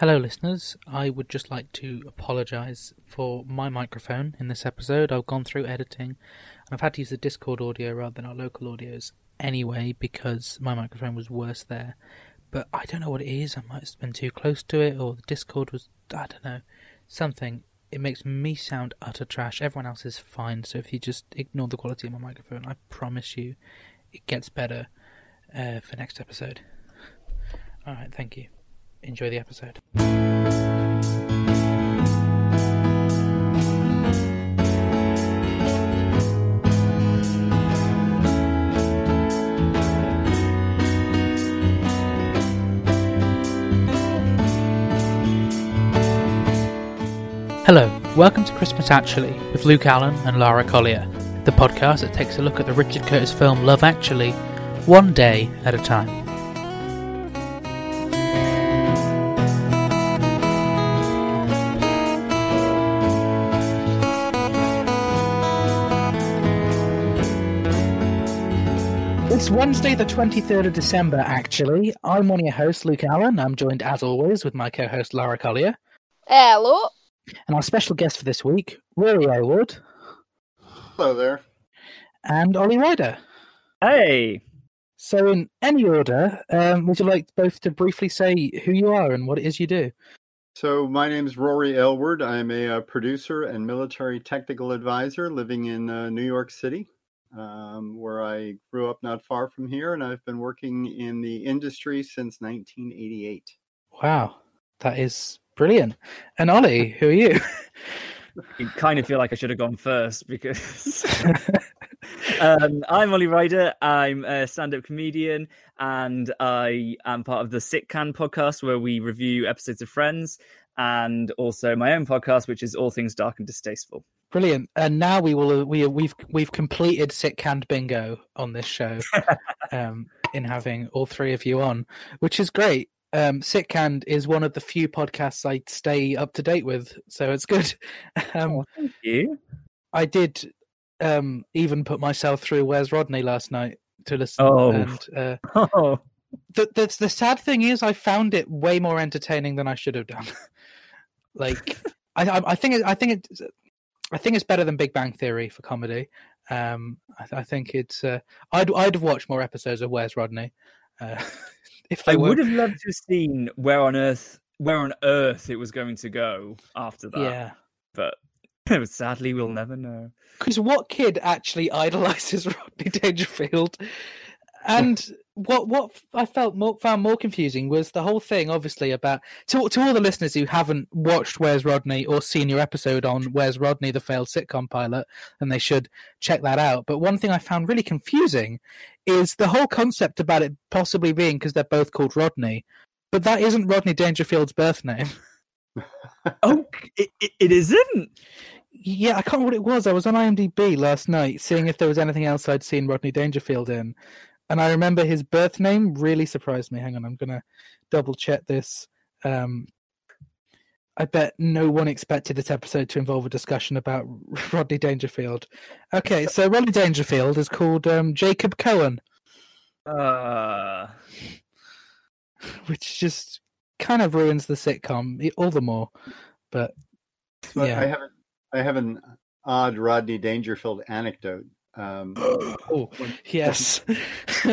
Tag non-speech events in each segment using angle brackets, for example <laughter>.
Hello, listeners. I would just like to apologise for my microphone in this episode. I've gone through editing and I've had to use the Discord audio rather than our local audios anyway because my microphone was worse there. But I don't know what it is. I might have been too close to it or the Discord was, I don't know, something. It makes me sound utter trash. Everyone else is fine. So if you just ignore the quality of my microphone, I promise you it gets better uh, for next episode. Alright, thank you enjoy the episode. Hello, welcome to Christmas Actually with Luke Allen and Lara Collier, the podcast that takes a look at the Richard Curtis film Love Actually, one day at a time. Wednesday, the 23rd of December, actually. I'm one of your hosts, Luke Allen. I'm joined, as always, with my co host, Lara Collier. Hello. And our special guest for this week, Rory Aylward. Hello there. And Oli Ryder. Hey. So, in any order, um, would you like both to briefly say who you are and what it is you do? So, my name is Rory Aylward. I'm a, uh, producer and military technical advisor living in uh, New York City um, where I grew up not far from here, and I've been working in the industry since 1988. Wow, that is brilliant. And Oli, <laughs> who are you? You kind of feel like I should have gone first because <laughs> <laughs> um, I'm Oli Ryder. I'm a stand-up comedian, and I am part of the Sitcan podcast where we review episodes of Friends, and also my own podcast, which is All Things Dark and Distasteful. Brilliant. And now we will we we've we've completed Sitcand bingo on this show, <laughs> um, in having all three of you on, which is great. Um, Sitcand is one of the few podcasts I stay up to date with, so it's good. <laughs> Um, oh, thank you. I did um, even put myself through Where's Rodney last night to listen. Oh. And, uh, <laughs> Oh, the, the the sad thing is, I found it way more entertaining than I should have done. like, I I think it, I think it I think it's better than Big Bang Theory for comedy. Um, I, I think it's. Uh, I'd I'd have watched more episodes of Where's Rodney. Uh, <laughs> if I were, would have loved to have seen where on earth where on earth it was going to go after that. yeah. But <laughs> sadly, we'll never know. Because what kid actually <laughs> idolizes Rodney Dangerfield? And what what I felt more, found more confusing was the whole thing, obviously, about to to all the listeners who haven't watched Where's Rodney or seen your episode on Where's Rodney, the failed sitcom pilot, then they should check that out. But one thing I found really confusing is the whole concept about it possibly being because they're both called Rodney, but that isn't Rodney Dangerfield's birth name. <laughs> Oh, it, it isn't. Yeah, I can't remember what it was. I was on IMDb last night seeing if there was anything else I'd seen Rodney Dangerfield in. And I remember his birth name really surprised me. Hang on, I'm going to double check this. Um, I bet no one expected this episode to involve a discussion about <laughs> Rodney Dangerfield. Okay, so Rodney Dangerfield is called um, Jacob Cohen, Uh, <laughs> which just kind of ruins the sitcom all the more. But But Yeah. I have a- I have an odd Rodney Dangerfield anecdote. Um, <gasps> oh, yes. <laughs>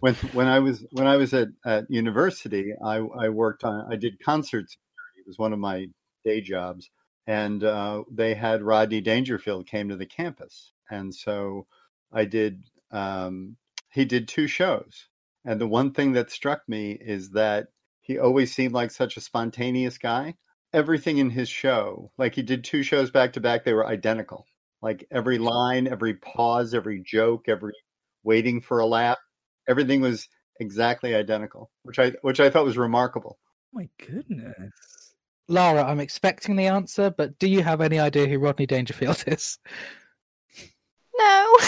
when when I was when I was at, at university, I, I worked on I did concert security. It was one of my day jobs, and uh, they had Rodney Dangerfield came to the campus, and so I did. Um, he did two shows, and the one thing that struck me is that he always seemed like such a spontaneous guy. Everything in his show, like he did two shows back to back, they were identical. Like every line, every pause, every joke, every waiting for a laugh, everything was exactly identical, which I which I thought was remarkable. my goodness. Lara, I'm expecting the answer, but do you have any idea who Rodney Dangerfield is? No. <laughs>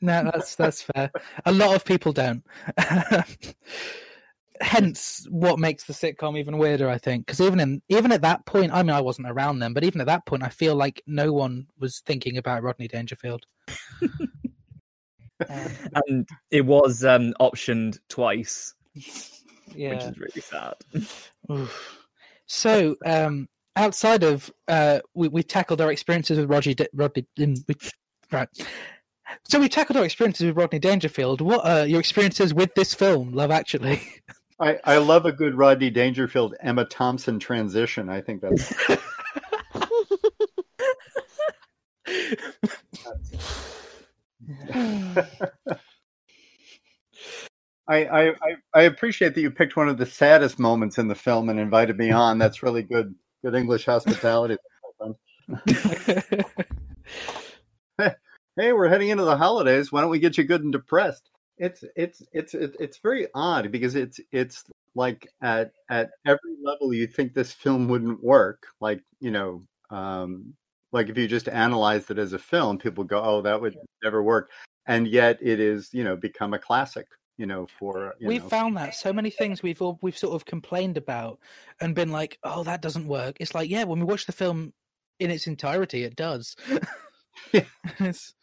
No, that's that's fair. A lot of people don't. <laughs> Hence, what makes the sitcom even weirder, I think, because even in even at that point, I mean, I wasn't around then, but even at that point, I feel like no one was thinking about Rodney Dangerfield. <laughs> Um, And it was um, optioned twice. Yeah. <laughs> which is really sad. Oof. So, um, outside of uh, we we tackled our experiences with Rodney, D- Rodney we, right. So we tackled our experiences with Rodney Dangerfield. What are your experiences with this film, Love Actually? <laughs> I, I love a good Rodney Dangerfield Emma Thompson transition. I think that's I, I, I- I appreciate that you picked one of the saddest moments in the film and invited me on. That's really good good English hospitality. <laughs> hey, we're heading into the holidays. Why don't we get you good and depressed? It's it's it's it's very odd because it's it's like at at every level you think this film wouldn't work. Like you know, um, like if you just analyzed it as a film, people go, "Oh, that would never work," and yet it is you know become a classic. You know, for you we've know, found that so many <laughs> things we've all we've sort of complained about and been like, "Oh, that doesn't work." It's like, yeah, when we watch the film in its entirety, it does. <laughs> Yeah. <laughs> it's,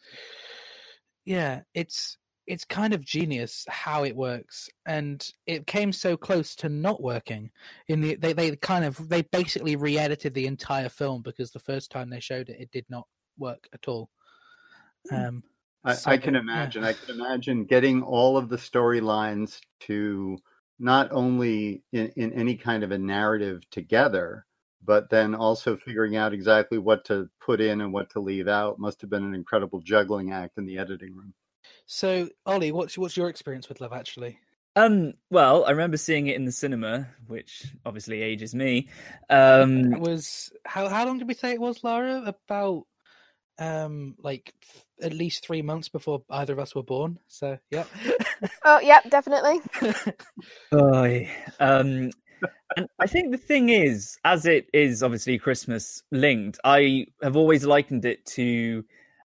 yeah, it's it's kind of genius how it works, and it came so close to not working. In the they they kind of they basically re-edited the entire film because the first time they showed it, it did not work at all. Um, I, So I can that- yeah. imagine. I can imagine getting all of the storylines to not only in, in any kind of a narrative together, but then also figuring out exactly what to put in and what to leave out must have been an incredible juggling act in the editing room. So, Oli, what's what's your experience with Love Actually? Um, well, I remember seeing it in the cinema, which obviously ages me. Um, It was how how long did we say it was, Lara? About um like th- at least three months before either of us were born. So yeah. Oh, yep, definitely. <laughs> Oy. Um, and I think the thing is, as it is obviously Christmas linked, I have always likened it to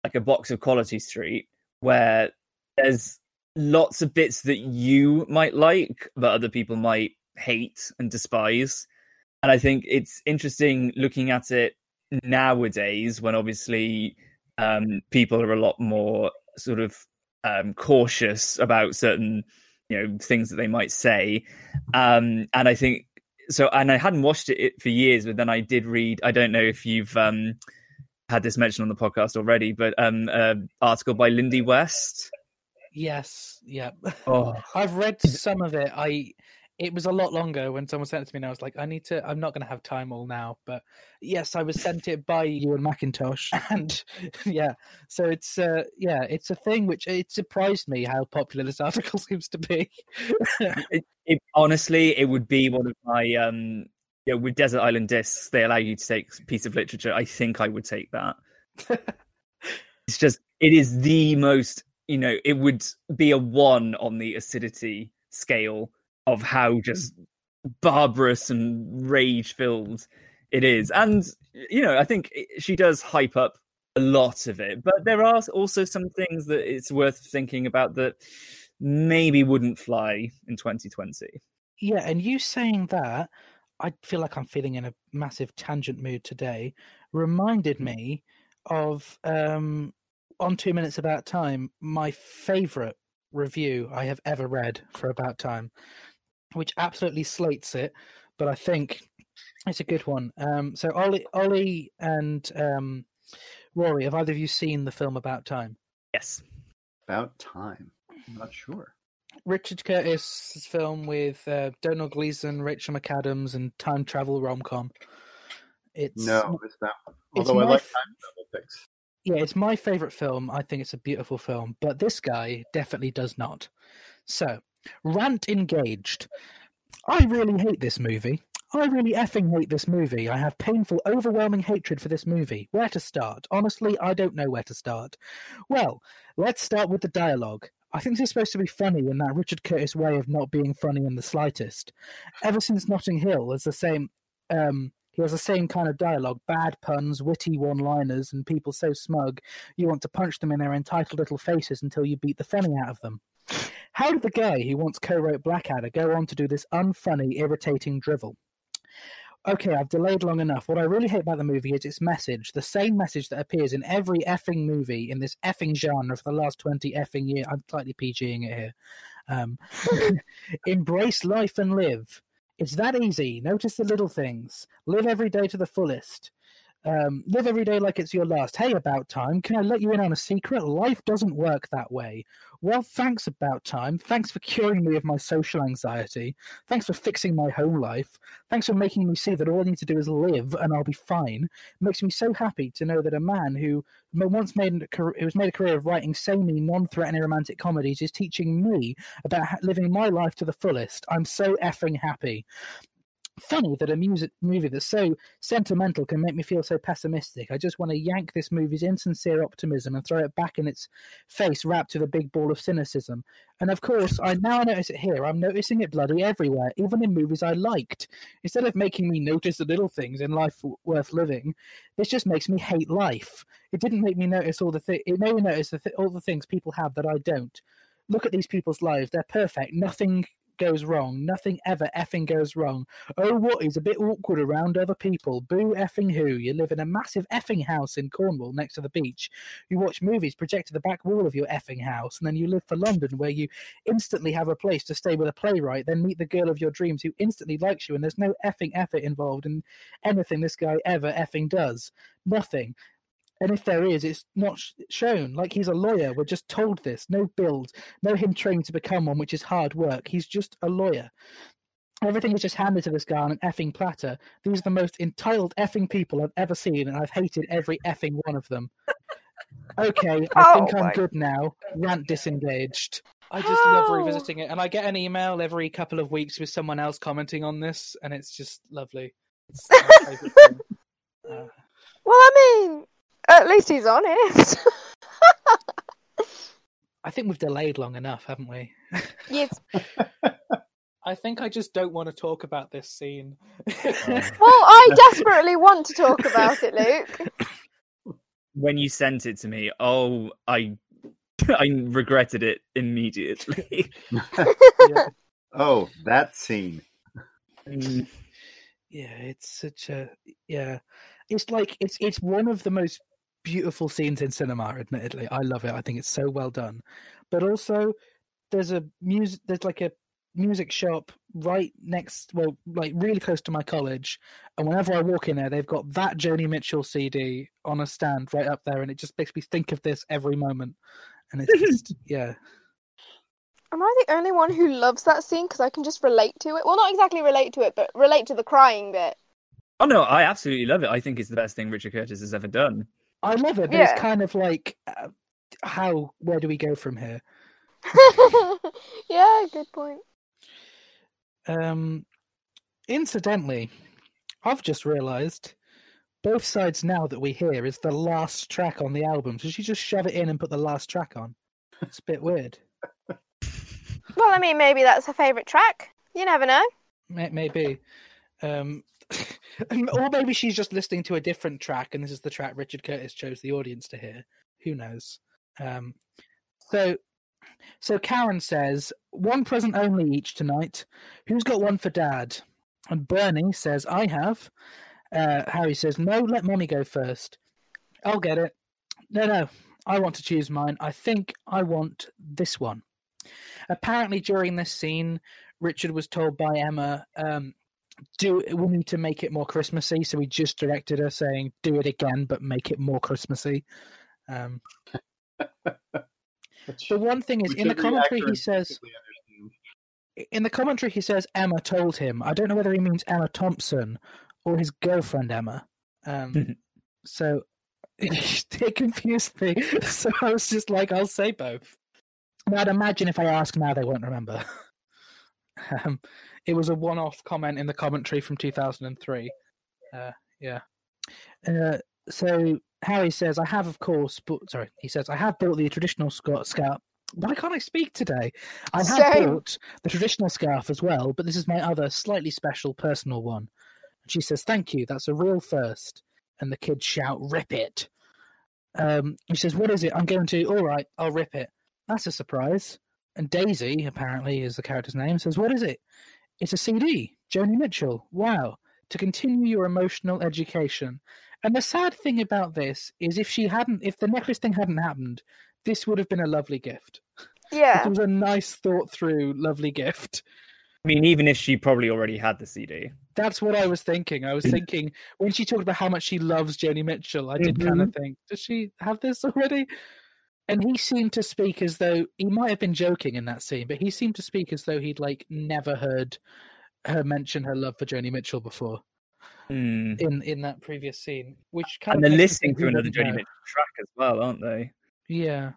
like a box of Quality Street, where there's lots of bits that you might like, but other people might hate and despise. And I think it's interesting looking at it nowadays when obviously um, people are a lot more sort of um, cautious about certain you know things that they might say um and i think so and i hadn't watched it for years but then i did read i don't know if you've um had this mentioned on the podcast already but um an article by lindy west yes, yeah. oh <laughs> I've read some of it. I it was a lot longer when someone sent it to me and I was like, I need to I'm not gonna have time all now. But yes, I was sent it by you and Macintosh <laughs> and yeah. So it's uh yeah, it's a thing which it surprised me how popular this <laughs> article seems to be. it, it, honestly it would be one of my um know, with desert island discs they allow you to take a piece of literature i think i would take that it's just it is the most you know it would be a one on the acidity scale of how just barbarous and rage filled it is. And you know i think she does hype up a lot of it but there are also some things that it's worth thinking about that maybe wouldn't fly in 2020 Yeah, and you saying that, I feel like I'm feeling in a massive tangent mood today, reminded me of um on two minutes about time, my favorite review I have ever read for About Time, which absolutely slates it, but I think it's a good one. Um so Oli Oli and um Rory, have either of you seen the film About Time? yes About time. I'm not sure. Richard Curtis' film with uh, Domhnall Gleeson, Rachel McAdams, and time travel rom com. It's No, it's that one. it's Although I like f- time travel picks. Yeah, it's my favorite film. I think it's a beautiful film, but this guy definitely does not. So, rant engaged. I really hate this movie. I really effing hate this movie. I have painful, overwhelming hatred for this movie. Where to start? Honestly, I don't know where to start. Well, let's start with the dialogue. I think this is supposed to be funny in that Richard Curtis way of not being funny in the slightest. Ever since Notting Hill, is the same. Um, he has the same kind of dialogue: bad puns, witty one-liners, and people so smug you want to punch them in their entitled little faces until you beat the funny out of them. How did the guy who once co-wrote Blackadder go on to do this unfunny, irritating drivel? Okay, I've delayed long enough. What I really hate about the movie is its message, the same message that appears in every effing movie in this effing genre for the last 20 effing years. I'm slightly PGing it here. Um, <laughs> embrace life and live. It's that easy. Notice the little things. Live every day to the fullest. Um, live every day like it's your last. Hey, about time. Can I let you in on a secret? Life doesn't work that way. Well, thanks, about time. Thanks for curing me of my social anxiety. Thanks for fixing my home life. Thanks for making me see that all I need to do is live and I'll be fine. It makes me so happy to know that a man who once made a career, made a career of writing samey, non-threatening romantic comedies is teaching me about living my life to the fullest. I'm so effing happy funny that a music movie that's so sentimental can make me feel so pessimistic. I just want to yank this movie's insincere optimism and throw it back in its face, wrapped with a big ball of cynicism. And of course, I now notice it here. I'm noticing it bloody everywhere, even in movies I liked. Instead of making me notice the little things in life worth living, this just makes me hate life. It didn't make me notice all the things. It made me notice the th- all the things people have that I don't look at these people's lives. They're perfect. Nothing goes wrong. Nothing ever effing goes wrong. Oh, what is a bit awkward around other people? Boo effing who? You live in a massive effing house in Cornwall next to the beach. You watch movies projected to the back wall of your effing house, and then you live for London where you instantly have a place to stay with a playwright, then meet the girl of your dreams who instantly likes you, and there's no effing effort involved in anything this guy ever effing does. Nothing. And if there is, it's not shown. Like he's a lawyer. We're just told this. No build, no him training to become one, which is hard work. He's just a lawyer. Everything is just handed to this guy on an effing platter. These are the most entitled effing people I've ever seen, and I've hated every effing one of them. Okay, I <laughs> oh think I'm good now. Rant disengaged. I just oh. love revisiting it, and I get an email every couple of weeks with someone else commenting on this, and it's just lovely. It's <laughs> uh, well, I mean, at least he's honest. I think we've delayed long enough, haven't we? Yes. <laughs> I think I just don't want to talk about this scene. <laughs> well, I desperately want to talk about it, Luke. When you sent it to me, oh, I <laughs> I regretted it immediately. yeah. Oh, that scene. Mm. Yeah, it's such a yeah. It's like it's it's one of the most beautiful scenes in cinema. Admittedly, I love it. I think it's so well done. But also, there's a music. There's like a music shop right next, well, like really close to my college. And whenever I walk in there, they've got that Joni Mitchell CD on a stand right up there, and it just makes me think of this every moment. And it's <laughs> just, yeah. Am I the only one who loves that scene? Because I can just relate to it. Well, not exactly relate to it, but relate to the crying bit. Oh no, I absolutely love it. I think it's the best thing Richard Curtis has ever done. I love it, but yeah. it's kind of like uh, how where do we go from here? <laughs> yeah, good point. Um, incidentally, I've just realised both sides now that we hear is the last track on the album. So she just shove it in and put the last track on. It's a bit weird. Well, I mean, maybe that's her favourite track. You never know. Maybe. Um, or maybe she's just listening to a different track, and this is the track Richard Curtis chose the audience to hear. Who knows? Um, so, so Karen says one present only each tonight. Who's got one for Dad? And Bernie says I have. Uh, Harry says no. Let Mommy go first. I'll get it. No, no. I want to choose mine. I think I want this one. Apparently, during this scene, Richard was told by Emma, um, do we need to make it more Christmassy? So we just directed her saying, "Do it again, but make it more Christmassy." Um, the one thing is, in the commentary, he says, in the commentary, he says Emma told him. I don't know whether he means Emma Thompson or his girlfriend Emma. Um, <laughs> so <laughs> it confused me. <laughs> So I was just like, I'll say both. I'd imagine if I ask now, they won't remember. um, it was a one-off comment in the commentary from 2003. Uh, yeah. Uh, so Harry says, "I have, of course, but sorry." He says, "I have bought the traditional scarf. Why can't I speak today? I have Same. bought the traditional scarf as well, but this is my other slightly special personal one." And she says, "Thank you. That's a real first. And the kids shout, "Rip it!" Um, he says, "What is it?" I'm going to. All right, I'll rip it. That's a surprise. And Daisy, apparently, is the character's name, says, What is it? It's a CD. Joni Mitchell. Wow. To continue your emotional education. And the sad thing about this is if she hadn't, if the necklace thing hadn't happened, this would have been a lovely gift. Yeah. It was a nice, thought through, lovely gift. I mean, even if she probably already had the CD. That's what I was thinking. I was mm. thinking when she talked about how much she loves Joni Mitchell, I did kind of mm-hmm. think, does she have this already? And he seemed to speak as though he might have been joking in that scene, but he seemed to speak as though he'd like never heard her mention her love for Joni Mitchell before Hmm. in in that previous scene, which kind And of they're listening to another Joni. Mitchell track as well, aren't they? Yeah.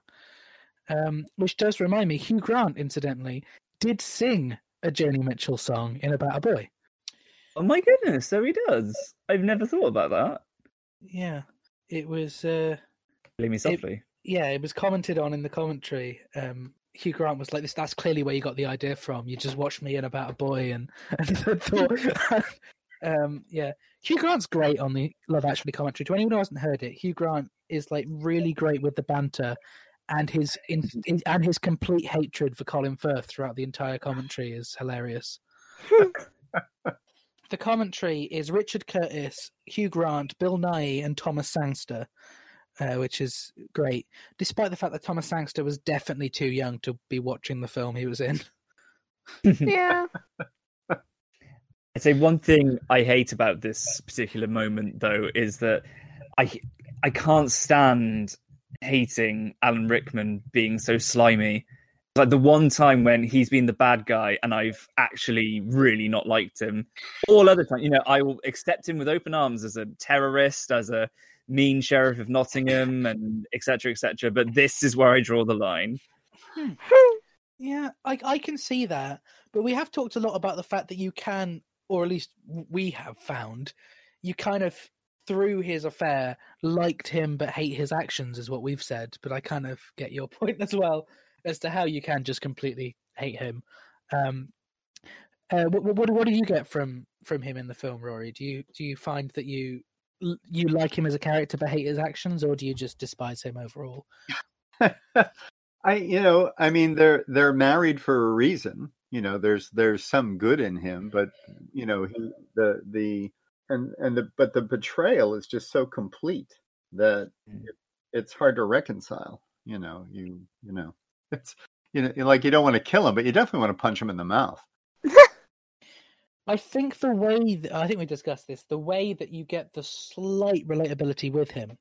Um, which does remind me, Hugh Grant, incidentally, did sing a Joni Mitchell song in About a Boy. Oh my goodness, so he does. I've never thought about that. Yeah. It was uh Play me softly. Yeah, it was commented on in the commentary. Um Hugh Grant was like this that's clearly where you got the idea from. You just watched me in About a Boy and, <laughs> and thought <laughs> um yeah. Hugh Grant's great on the Love Actually commentary. To anyone who hasn't heard it, Hugh Grant is like really great with the banter and his in, in- and his complete hatred for Colin Firth throughout the entire commentary is hilarious. <laughs> the commentary is Richard Curtis, Hugh Grant, Bill Nighy, and Thomas Sangster, uh, which is great, despite the fact that Thomas Sangster was definitely too young to be watching the film he was in. <laughs> Yeah. I'd say one thing I hate about this particular moment, though, is that I I can't stand hating Alan Rickman being so slimy. Like the one time when he's been the bad guy and I've actually really not liked him. All other times, you know, I will accept him with open arms as a terrorist, as a mean sheriff of Nottingham, and etc. etc. But this is where I draw the line. Yeah, I I can see that, but we have talked a lot about the fact that you can, or at least we have found, you kind of through his affair liked him but hate his actions is what we've said. But I kind of get your <laughs> point as well as to how you can just completely hate him. Um, uh, what, what what do you get from from him in the film, Rory? Do you do you find that you you like him as a character but hate his actions, or do you just despise him overall? <laughs> I, you know, I mean, they're they're married for a reason. You know, there's there's some good in him, but you know, he the the and and the but the betrayal is just so complete that Mm. it, it's hard to reconcile. You know, you you know, it's you know, like you don't want to kill him, but you definitely want to punch him in the mouth. <laughs> I think the way that, I think we discussed this, the way that you get the slight relatability with him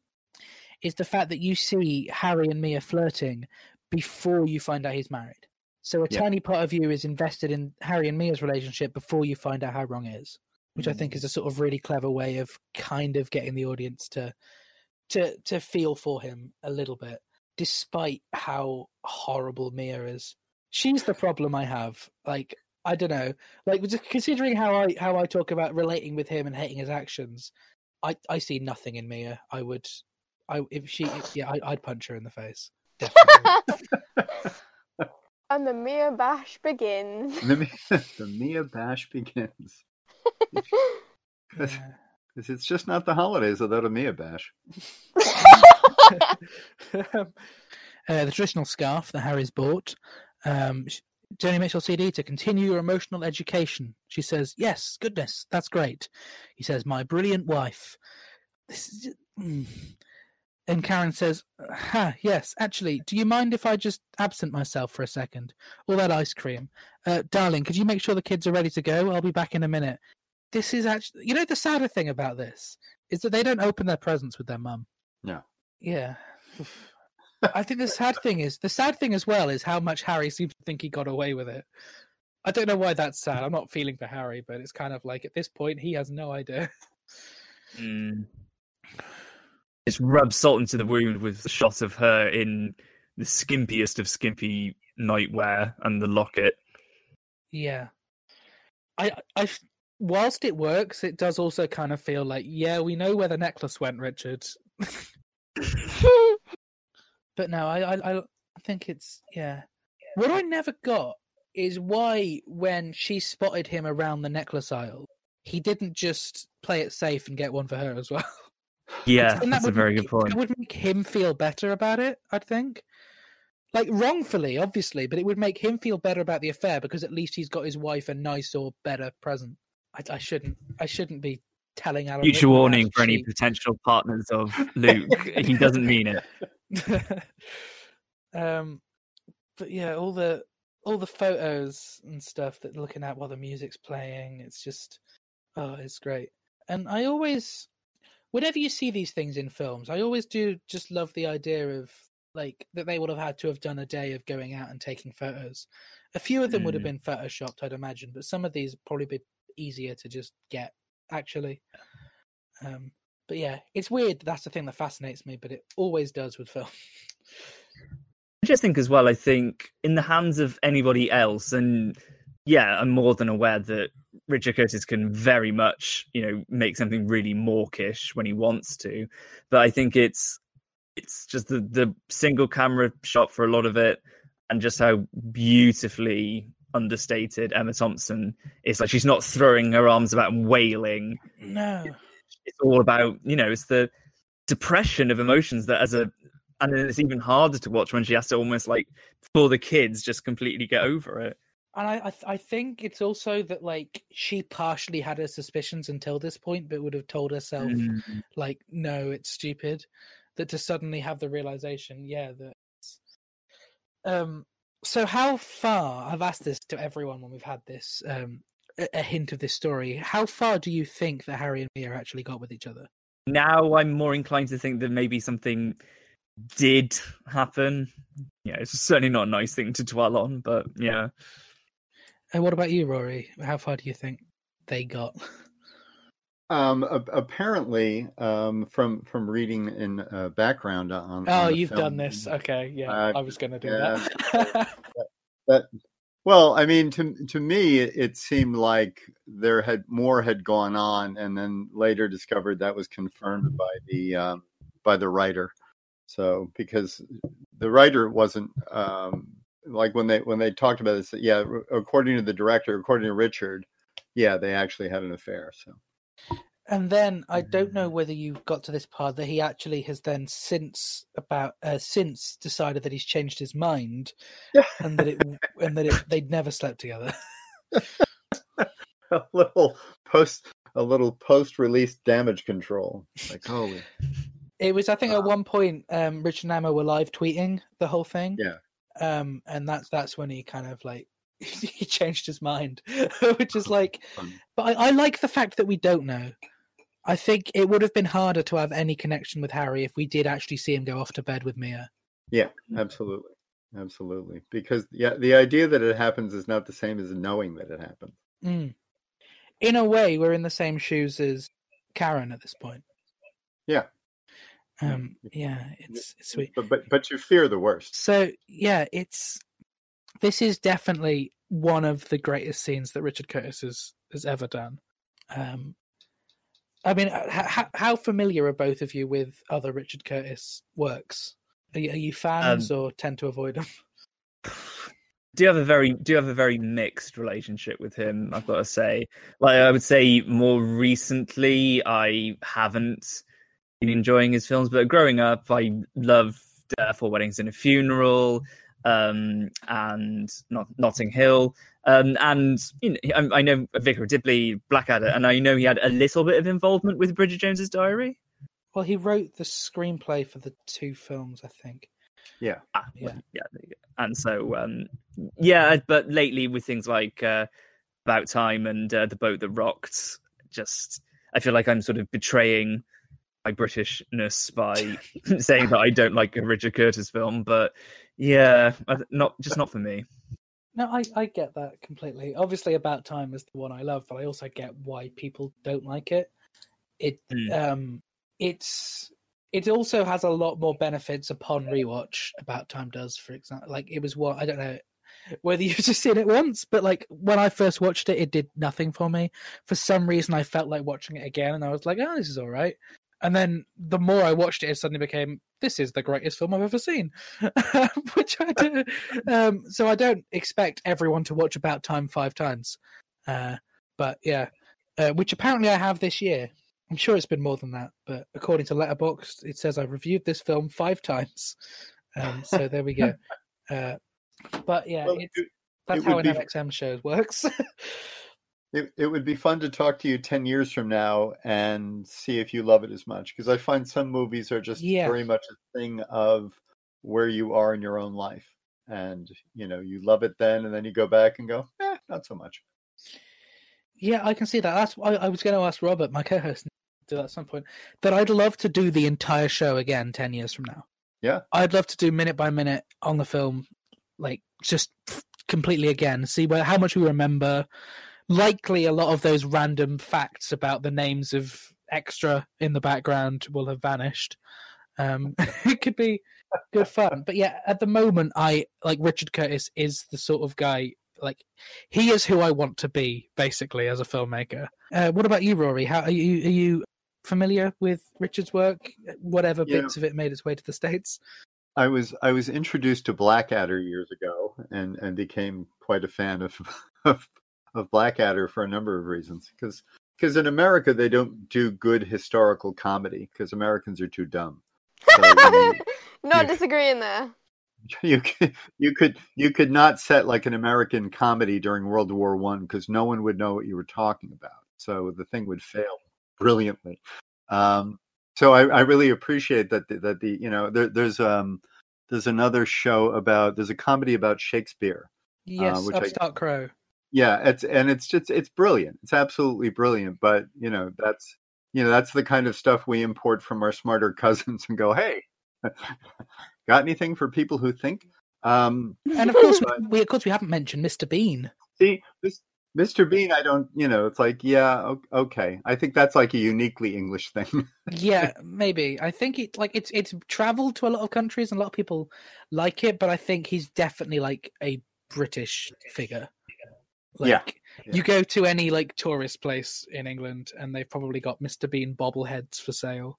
is the fact that you see Harry and Mia flirting before you find out he's married. So a Yeah. tiny part of you is invested in Harry and Mia's relationship before you find out how wrong it is, which I mm-hmm. think is a sort of really clever way of kind of getting the audience to to to feel for him a little bit, despite how horrible Mia is. She's the problem I have. Like I don't know, like just considering how I how I talk about relating with him and hating his actions, I I see nothing in Mia. I would, I if she yeah I, I'd punch her in the face. Definitely. <laughs> <laughs> and the Mia Bash begins. The, Mi- <laughs> the Mia Bash begins. Because Yeah. it's just not the holidays without a Mia Bash. uh, the traditional scarf that Harry's bought. Um, Joni Mitchell CD to continue your emotional education. She says, "Yes, goodness, that's great." He says, "My brilliant wife." This is mm. And Karen says, "Ha, yes. Actually, do you mind if I just absent myself for a second? All that ice cream, uh, darling. Could you make sure the kids are ready to go? I'll be back in a minute." This is actually, you know, the sadder thing about this is that they don't open their presents with their mum. No. Yeah. I think the sad thing is the sad thing as well is how much Harry seems to think he got away with it. I don't know why that's sad. I'm not feeling for Harry, but it's kind of like at this point he has no idea. Mm. It's rubbed salt into the wound with the shot of her in the skimpiest of skimpy nightwear and the locket. Yeah. I I whilst it works, it does also kind of feel like, yeah, we know where the necklace went, Richard. <laughs> <laughs> But no, I, I, I think it's yeah. What I never got is why, when she spotted him around the necklace aisle, he didn't just play it safe and get one for her as well. <laughs> Yeah, And that's a very make- good point. It would make him feel better about it. I think, like wrongfully, obviously, but it would make him feel better about the affair because at least he's got his wife a nice or better present. I, I shouldn't. I shouldn't be telling Alan. Future warning for any potential partners of <laughs> Luke. he doesn't mean it. <laughs> um, but yeah, all the all the photos and stuff that looking at while the music's playing, it's just oh, it's great. And I always, whenever you see these things in films, I always do just love the idea of like that they would have had to have done a day of going out and taking photos. A few of them would have Mm. been photoshopped, I'd imagine, but some of these probably be easier to just get actually. Um, but yeah, it's weird. That's the thing that fascinates me, but it always does with film. I just think as well, I think in the hands of anybody else, and yeah, I'm more than aware that Richard Curtis can very much, you know, make something really mawkish when he wants to. But I think it's it's just the the single camera shot for a lot of it, and just how beautifully understated Emma Thompson is. Like she's not throwing her arms about and wailing. No, It's all about you know, it's the depression of emotions that as a and then it's even harder to watch when she has to almost like for the kids just completely get over it. and I I, I think it's also that like she partially had her suspicions until this point, but would have told herself Mm. like, no, it's stupid. That to suddenly have the realization, yeah, that. Um. So how far? I've asked this to everyone when we've had this um a, a hint of this story. How far do you think that Harry and Mia actually got with each other? Now I'm more inclined to think that maybe something did happen. Yeah, it's certainly not a nice thing to dwell on, but yeah. And what about you, Rory? How far do you think they got? Um, a- apparently, um, from from reading in uh, background on. Oh, on the you've film, done this. Okay, yeah, Uh, I was going to do yeah. that. That <laughs> well, I mean, to to me, it, seemed like there had more had gone on, and then later discovered that was confirmed by the um, by the writer. So because the writer wasn't um, like when they when they talked about this, yeah, according to the director, according to Richard, yeah, they actually had an affair. So And then I don't know whether you got to this part that he actually has then since about uh, since decided that he's changed his mind <laughs> and that it and that it, they'd never slept together. <laughs> <laughs> a little post a little post release damage control. Like holy, It was I think at Ah. one point um, Richard and Emma were live tweeting the whole thing. Yeah. Um, and that's that's when he kind of like he changed his mind, which is like. But I, I like the fact that we don't know. I think it would have been harder to have any connection with Harry if we did actually see him go off to bed with Mia. Yeah, absolutely. Absolutely. Because yeah, the idea that it happens is not the same as knowing that it happened. Mm. In a way, we're in the same shoes as Karen at this point. Yeah. Um, yeah, it's, it's sweet. But but but you fear the worst. So yeah, it's this is definitely one of the greatest scenes that Richard Curtis has has ever done. Um, I mean, h- h- how familiar are both of you with other Richard Curtis works? Are you, are you fans or tend to avoid them? <laughs> do have a very do have a very mixed relationship with him i've got to say like i would say more recently i haven't been enjoying his films but growing up i loved uh, four weddings and a funeral um and not notting hill um and you know I, I know vicar of dibley blackadder and i know he had a little bit of involvement with bridget jones's diary Well, he wrote the screenplay for the two films, I think. Yeah. Ah, Yeah. yeah. there you go. And so, um, yeah, but lately with things like uh, About Time and uh, The Boat That Rocked, just I feel like I'm sort of betraying my Britishness by <laughs> saying that I don't like a Richard Curtis film. But yeah, not just not for me. No, I, I get that completely. Obviously, About Time is the one I love, but I also get why people don't like it. It Hmm. um, it's it also has a lot more benefits upon rewatch. About Time does, for example. Like it was what I don't know whether you've <laughs> just seen it once, but like when I first watched it, it did nothing for me. For some reason, I felt like watching it again, and I was like, "Oh, this is all right." And then the more I watched it, it suddenly became, "This is the greatest film I've ever seen," <laughs> which I do. Um, so I don't expect everyone to watch About Time five times, uh, but yeah, uh, which apparently I have this year. I'm sure it's been more than that, but according to Letterboxd, it says I've reviewed this film five times. Um, so there we go. <laughs> Uh, but yeah, Well, it, that's it how an be- LXM show works. <laughs> it, it would be fun to talk to you 10 years from now and see if you love it as much. Because I find some movies are just Yeah. very much a thing of where you are in your own life. and you know you love it then, and then you go back and go, eh, not so much. Yeah, I can see that. That's I, I was going to ask Robert, my co-host, to do that at some point. That I'd love to do the entire show again ten years from now. Yeah. I'd love to do minute by minute on the film, like just completely again, see where how much we remember. Likely, a lot of those random facts about the names of extra in the background will have vanished. Um, <laughs> it could be good fun, but yeah, at the moment, I like Richard Curtis is the sort of guy like he is who I want to be, basically, as a filmmaker. Uh, what about you, Rory? How are you? Are you familiar with Richard's work? Whatever Yeah. bits of it made its way to the states. I was I was introduced to Blackadder years ago, and and became quite a fan of <laughs> of, of Blackadder for a number of reasons. Because because in America they don't do good historical comedy because Americans are too dumb. So, <laughs> you Not disagreeing there. <laughs> you could you could you could not set like an American comedy during World War One because no one would know what you were talking about. So the thing would fail brilliantly. Um, so I, I really appreciate that the, that the you know there, there's um there's another show about there's a comedy about Shakespeare. Yes, which I- Upstart Crow. Yeah, it's and it's just it's brilliant. It's absolutely brilliant. But you know that's you know that's the kind of stuff we import from our smarter <laughs> cousins and go, hey, <laughs> got anything for people who think? Um, And of course, But- we of course we haven't mentioned Mr. Bean. See, this, Mr. Bean, I don't, you know, it's like, yeah, okay. I think that's like a uniquely English thing. Yeah, <laughs> maybe. I think it like it's it's traveled to a lot of countries and a lot of people like it, but I think he's definitely like a British figure. Like, Yeah, yeah. You go to any like tourist place in England, and they've probably got Mr. Bean bobbleheads for sale.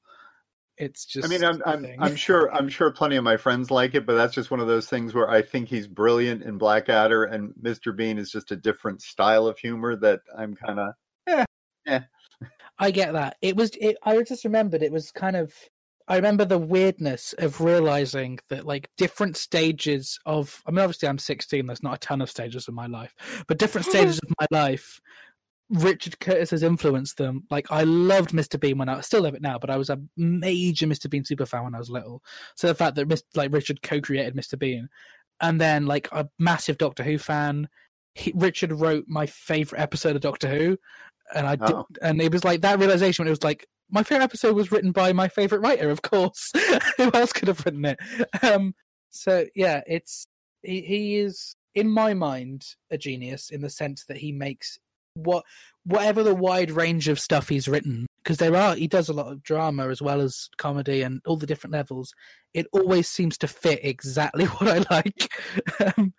It's just. I mean, I'm, I'm. I'm sure, I'm sure plenty of my friends like it, but that's just one of those things where I think he's brilliant in Blackadder, and Mr. Bean is just a different style of humor that I'm kind of. yeah. Eh. I get that. It was. It, I just remembered it was kind of. I remember the weirdness of realizing that like different stages of. I mean, obviously, I'm 16. There's not a ton of stages of my life, but different <laughs> stages of my life. Richard Curtis has influenced them. Like I loved Mr. Bean when I still love it now, but I was a major Mr. Bean super fan when I was little. So the fact that Mis- like Richard co-created Mr. Bean, and then like a massive Doctor Who fan. He, Richard wrote my favorite episode of Doctor Who, and I did, Oh. and it was like that realization when it was like my favorite episode was written by my favorite writer, of course. <laughs> Who else could have written it? Um, so yeah, it's he, he is in my mind a genius in the sense that he makes what whatever the wide range of stuff he's written because there are he does a lot of drama as well as comedy and all the different levels it always seems to fit exactly <laughs> what i like um,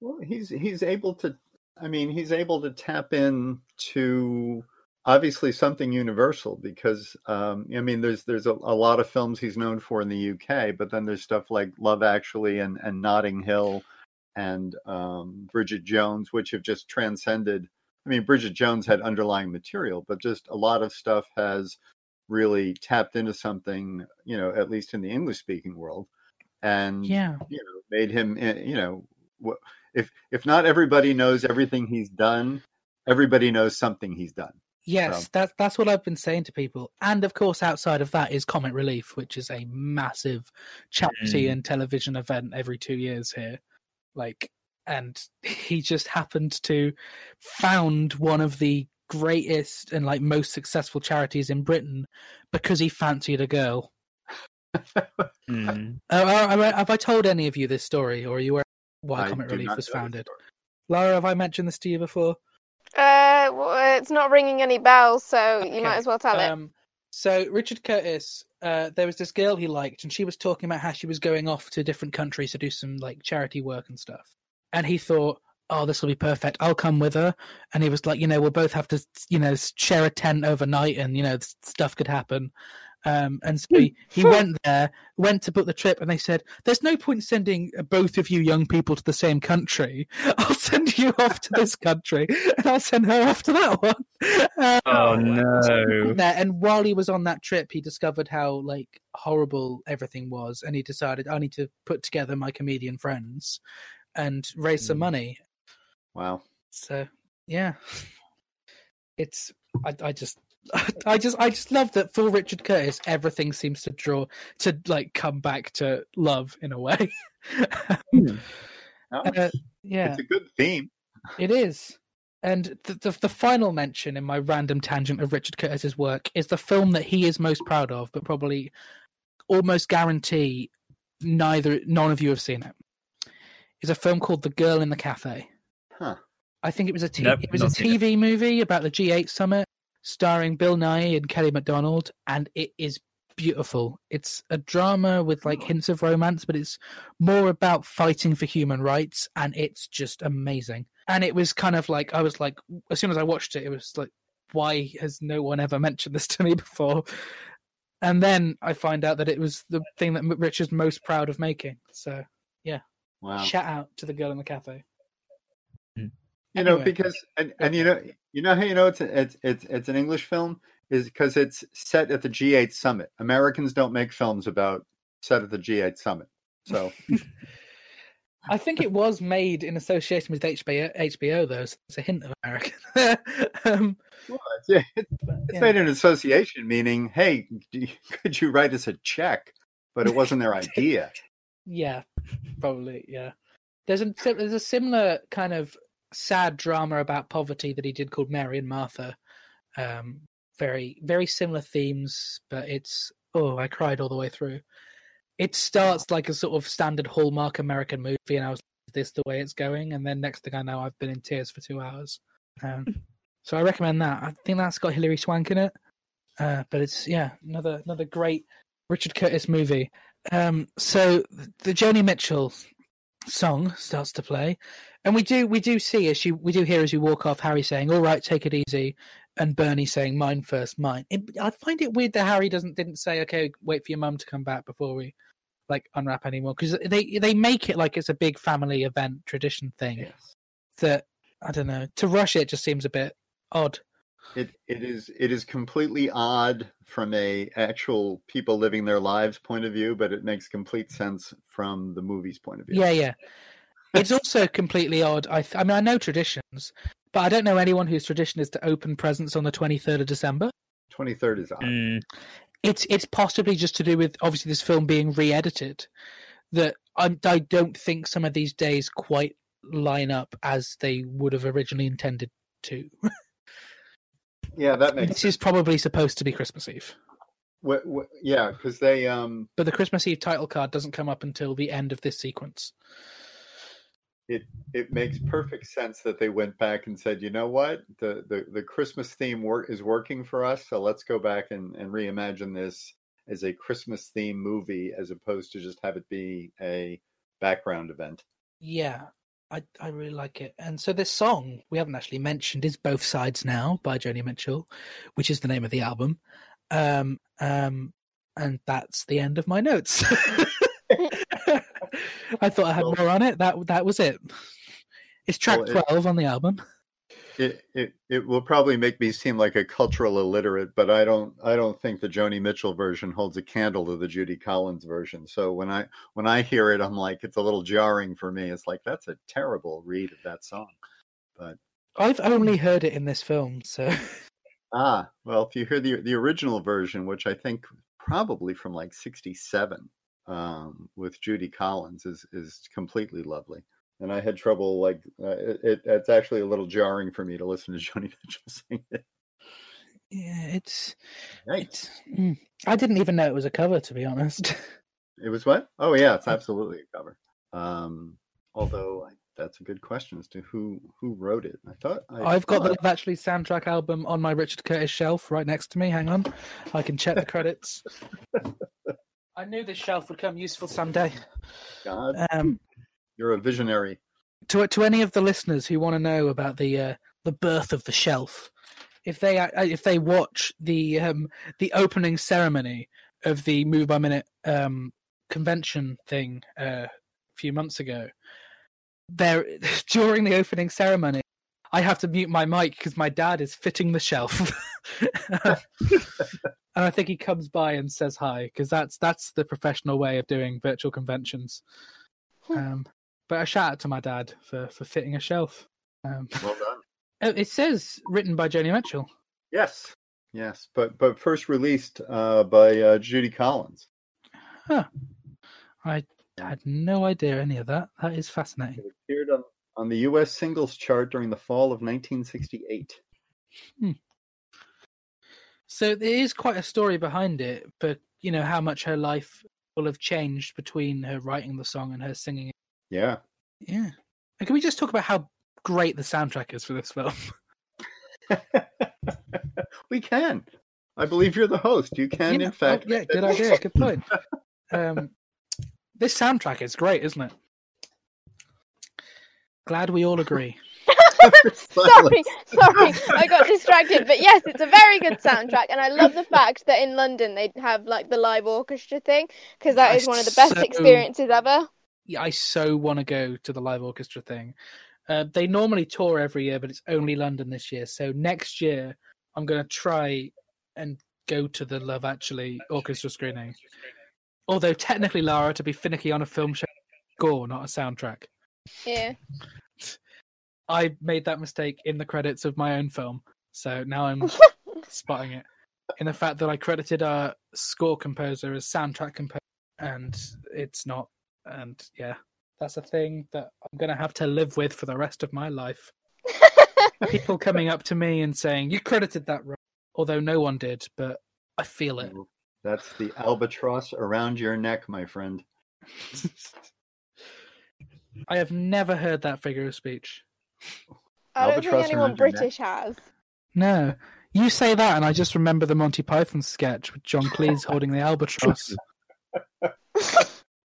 Well, he's he's able to. I mean, he's able to tap in to obviously something universal because um, I mean, there's there's a, a lot of films he's known for in the UK, but then there's stuff like Love Actually and and Notting Hill and um, Bridget Jones, which have just transcended. I mean, Bridget Jones had underlying material, but just a lot of stuff has really tapped into something, you know, at least in the English speaking world, and yeah you know made him eh, you know if if not everybody knows everything he's done everybody knows something he's done Yes, that's that's what I've been saying to people, and of course, outside of that is Comic Relief, which is a massive charity Mm. and television event every two years here. Like, and he just happened to found one of the greatest and like most successful charities in Britain because he fancied a girl. Mm. Uh, uh, have I told any of you this story, or are you aware why I Comic Relief was founded? Lara, have I mentioned this to you before? Uh, well, it's not ringing any bells, so you might as well tell it. Um, so Richard Curtis, uh, there was this girl he liked, and she was talking about how she was going off to different countries to do some like charity work and stuff. And he thought, "Oh, this will be perfect. I'll come with her." And he was like, "You know, we'll both have to, you know, share a tent overnight, and you know, stuff could happen." Um, and so he, he went there, went to book the trip, and they said, "There's no point sending both of you young people to the same country. <laughs> I'll send you off to this country, and I'll send her off to that one." <laughs> Um, Oh no! went there, and while he was on that trip, he discovered how like horrible everything was, and he decided I need to put together my comedian friends and raise some Mm. money. wow So yeah, it's I, I just I just I just love that for Richard Curtis everything seems to draw to like come back to love in a way. No, <laughs> Uh, yeah, It's a good theme. it is. And the, the the final mention in my random tangent of Richard Curtis's work is the film that he is most proud of, but probably almost guarantee neither none of you have seen it. Is a film called The Girl in the Cafe. Huh. I think it was a t- Nope, it was a not seen it. TV movie about the G8 summit, starring Bill Nighy and Kelly MacDonald, and it is beautiful. It's a drama with like hints of romance, but it's more about fighting for human rights, and it's just amazing. And it was kind of like I was like, as soon as I watched it, it was like, why has no one ever <laughs> mentioned this to me before? And then I find out that it was the thing that Richard's most proud of making. So yeah, Wow. shout out to the girl in the cafe. Hmm. You know, because and, and you know you know how you know it's it's it's it's an English film is because it's set at the G8 summit. Americans don't make films about set at the G8 summit. So <laughs> I think it was made in association with HBO, HBO though, so it's a hint of American. <laughs> um, well, it's, it's but, yeah. made in association, meaning, hey, you- <laughs> could you write us a check? But it wasn't their idea. yeah, probably, yeah. There's a there's a similar kind of sad drama about poverty that he did called Mary and Martha. Um, very very similar themes, but it's oh, I cried all the way through. It starts like a sort of standard Hallmark American movie, and I was "Is this the way it's going, and then next thing I know, I've been in tears for two hours. Um, <laughs> so I recommend that. I think that's got Hilary Swank in it, uh, but it's yeah another another great Richard Curtis movie. Um, so the Joni Mitchell song starts to play, and we do we do see as you we do hear as you walk off Harry saying, "All right, take it easy," and Bernie saying, "Mine first, mine." It, I find it weird that Harry doesn't didn't say, "Okay, wait for your mum to come back before we like unwrap anymore," because they they make it like it's a big family event tradition thing Yes. that I don't know. To rush it just seems a bit odd. It it is it is completely odd from a actual people living their lives point of view, but it makes complete sense from the movie's point of view. Yeah, yeah. It's also completely odd. I, th- I mean, I know traditions, but I don't know anyone whose tradition is to open presents on the twenty third of December. Twenty third is odd. Mm, It's it's possibly just to do with obviously this film being re-edited. That I, I don't think some of these days quite line up as they would have originally intended to. <laughs> Yeah, that makes this is probably supposed to be Christmas Eve, Wh- wh- yeah, because they um but the Christmas Eve title card doesn't come up until the end of this sequence. It it makes perfect sense that they went back and said, you know what, the the, the Christmas theme work is working for us, so let's go back and, and reimagine this as a Christmas theme movie as opposed to just have it be a background event. Yeah, I I really like it. And so this song we haven't actually mentioned is "Both Sides Now" by Joni Mitchell, which is the name of the album. Um, um, and that's the end of my notes. <laughs> <laughs> I thought I had Well- more on it. That that was it. It's track Well, it- twelve on the album. It, it it will probably make me seem like a cultural illiterate, but I don't I don't think the Joni Mitchell version holds a candle to the Judy Collins version. So when I when I hear it, I'm like it's a little jarring for me. It's like that's a terrible read of that song. But I've only heard it in this film, so <laughs> ah, well, if you hear the the original version, which I think probably from like '67 um, with Judy Collins, is is completely lovely. And I had trouble like uh, it, it. It's actually a little jarring for me to listen to <laughs> Joni Mitchell sing it. yeah, it's Yikes. it's. mm. I didn't even know it was a cover, to be honest. <laughs> It was what? Oh yeah, it's absolutely a cover. Um, although I, that's a good question as to who who wrote it. I thought I I've got the Love Actually soundtrack album on my Richard Curtis shelf right next to me. Hang on, I can check the credits. <laughs> I knew this shelf would come useful someday. God, Um, you're a visionary. to to any of the listeners who want to know about the uh, the birth of the shelf, if they uh, if they watch the um, the opening ceremony of the Move by Minute um, convention thing uh, a few months ago, there <laughs> during the opening ceremony, I have to mute my mic because my dad is fitting the shelf. <laughs> <laughs> and I think he comes by and says hi because that's that's the professional way of doing virtual conventions. Hmm. Um, but a shout out to my dad for for fitting a shelf. Um, <laughs> Well done. oh, it says written by Joni Mitchell. Yes, Yes, but but first released uh, by uh, Judy Collins. Huh. I had no idea any of that. That is fascinating. It appeared on, on the U.S. singles chart during the fall of 1968. So there is quite a story behind it, but you know how much her life will have changed between her writing the song and her singing it. Yeah. Yeah. And can we just talk about how great the soundtrack is for this film? <laughs> <laughs> we can. I believe you're the host. You can, yeah, in fact. oh, yeah, good idea. <laughs> Good point. Um, this soundtrack is great, isn't it? Glad we all agree. <laughs> sorry, sorry, I got distracted. But yes, it's a very good soundtrack, and I love the fact that in London they have like the live orchestra thing because that I is one of the best so- experiences ever. Yeah, I so want to go to the live orchestra thing. Uh, they normally tour every year, but it's only London this year. So next year, I'm going to try and go to the Love Actually orchestra screening. Although technically, Lara, to be finicky on a film show, score, not a soundtrack. Yeah. <laughs> I made that mistake in the credits of my own film, so now I'm <laughs> spotting it in the fact that I credited a score composer as soundtrack composer, and it's not. And yeah, that's a thing that I'm gonna have to live with for the rest of my life. <laughs> People coming up to me and saying, "You credited that wrong," although no one did, but I feel it. That's the albatross around your neck, my friend. <laughs> I have never heard that figure of speech. I don't think anyone around your. British has. No, you say that, and I just remember the Monty Python sketch with John Cleese holding the albatross. <laughs>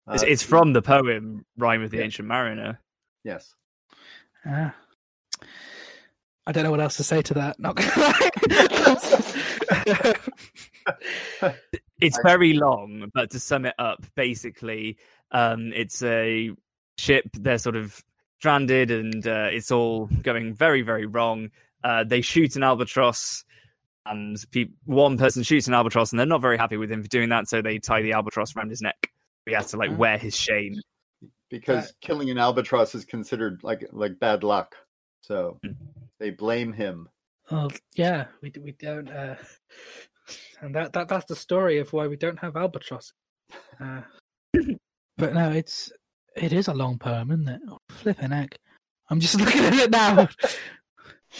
It's, Uh, it's from the poem "Rhyme of the Yeah. Ancient Mariner." Yes. Ah. I don't know what else to say to that. Not. <laughs> It's very long, but to sum it up, basically, um, it's a ship. They're sort of stranded, and uh, it's all going very, very wrong. Uh, they shoot an albatross, and pe- one person shoots an albatross, and they're not very happy with him for doing that, so they tie the albatross around his neck. He has to like Ah. wear his shame. Because killing an albatross is considered like like bad luck. So Mm. they blame him. well, yeah, we we don't, uh, <laughs> and that, that that's the story of why we don't have albatross. <laughs> Uh, but no, it's it is a long poem, isn't it? Oh, flipping heck! I'm just <laughs> looking at it now.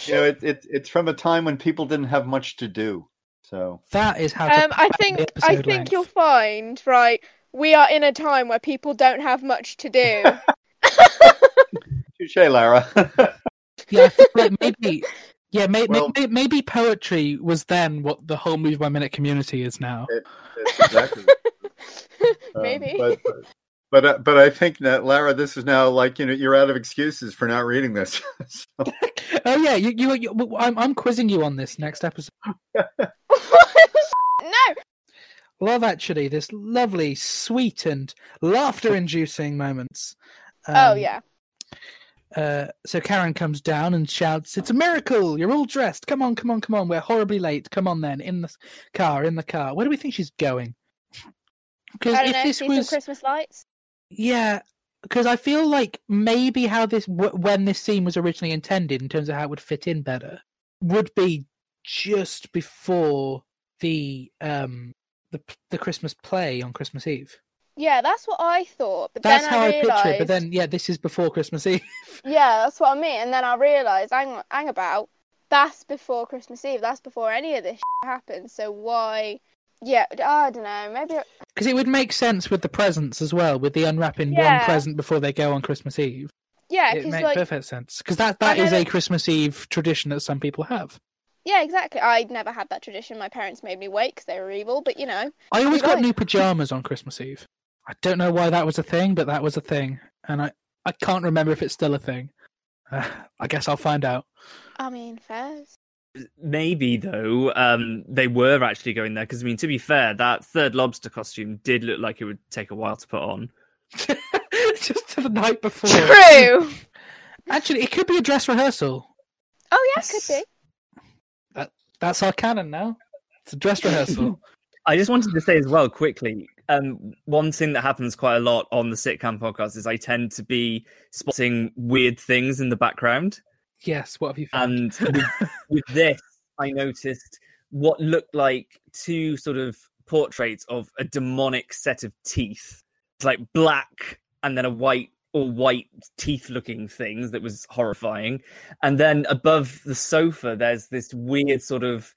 You know, it, it it's from a time when people didn't have much to do. So That is how. To Um, I think the I think length. you'll find right. We are in a time where people don't have much to do. <laughs> touche, Lara. <laughs> Yeah, like maybe. Yeah, may, Well- maybe, maybe poetry was then what the whole move by minute community is now. That's exactly. Um, Maybe. but but but, uh, but I think that Lara, this is now like you know you're out of excuses for not reading this. <laughs> So, <laughs> Oh yeah, you, you, you I'm, I'm quizzing you on this next episode. <laughs> no. Love Actually, this lovely, sweet, and laughter-inducing moments. oh Um, yeah. Uh, so Karen comes down and shouts, "It's a miracle! You're all dressed. Come on, come on, come on. We're horribly late. Come on, then. In the car, in the car. Where do we think she's going? Because I don't if know. this See was, some Christmas lights. Yeah, because I feel like maybe how this, w- when this scene was originally intended, in terms of how it would fit in better, would be just before the um the the Christmas play on Christmas Eve. Yeah, that's what I thought. But That's then how I I, realized. picture it. But then, yeah, this is before Christmas Eve. <laughs> Yeah, that's what I mean. And then I realised, hang, hang about, that's before Christmas Eve. That's before any of this <laughs> happens. So why? Yeah, I don't know. Maybe Because it would make sense with the presents as well, with the unwrapping one present before they go on Christmas Eve. yeah, it makes like perfect sense. Because that, that is a Christmas Eve tradition that some people have. yeah, exactly. I never had that tradition. My parents made me wait because they were evil. But you know, I always got right. new pajamas on Christmas Eve. I don't know why that was a thing, but that was a thing. And I, I can't remember if it's still a thing. Uh, <sighs> I guess I'll find out. I mean, fairs. Maybe though, um, they were actually going there because I mean, to be fair, that third lobster costume did look like it would take a while to put on. <laughs> Just to the night before. True. Actually, it could be a dress rehearsal. Oh yeah, could be. That's our canon now. It's a dress rehearsal. <laughs> I just wanted to say as well quickly. Um, one thing that happens quite a lot on the sitcom podcast is I tend to be spotting weird things in the background, yes, what have you found? and with, <laughs> with this, I noticed what looked like two sort of portraits of a demonic set of teeth. It's like black and then a white or white teeth looking things that was horrifying. And then above the sofa, there's this weird sort of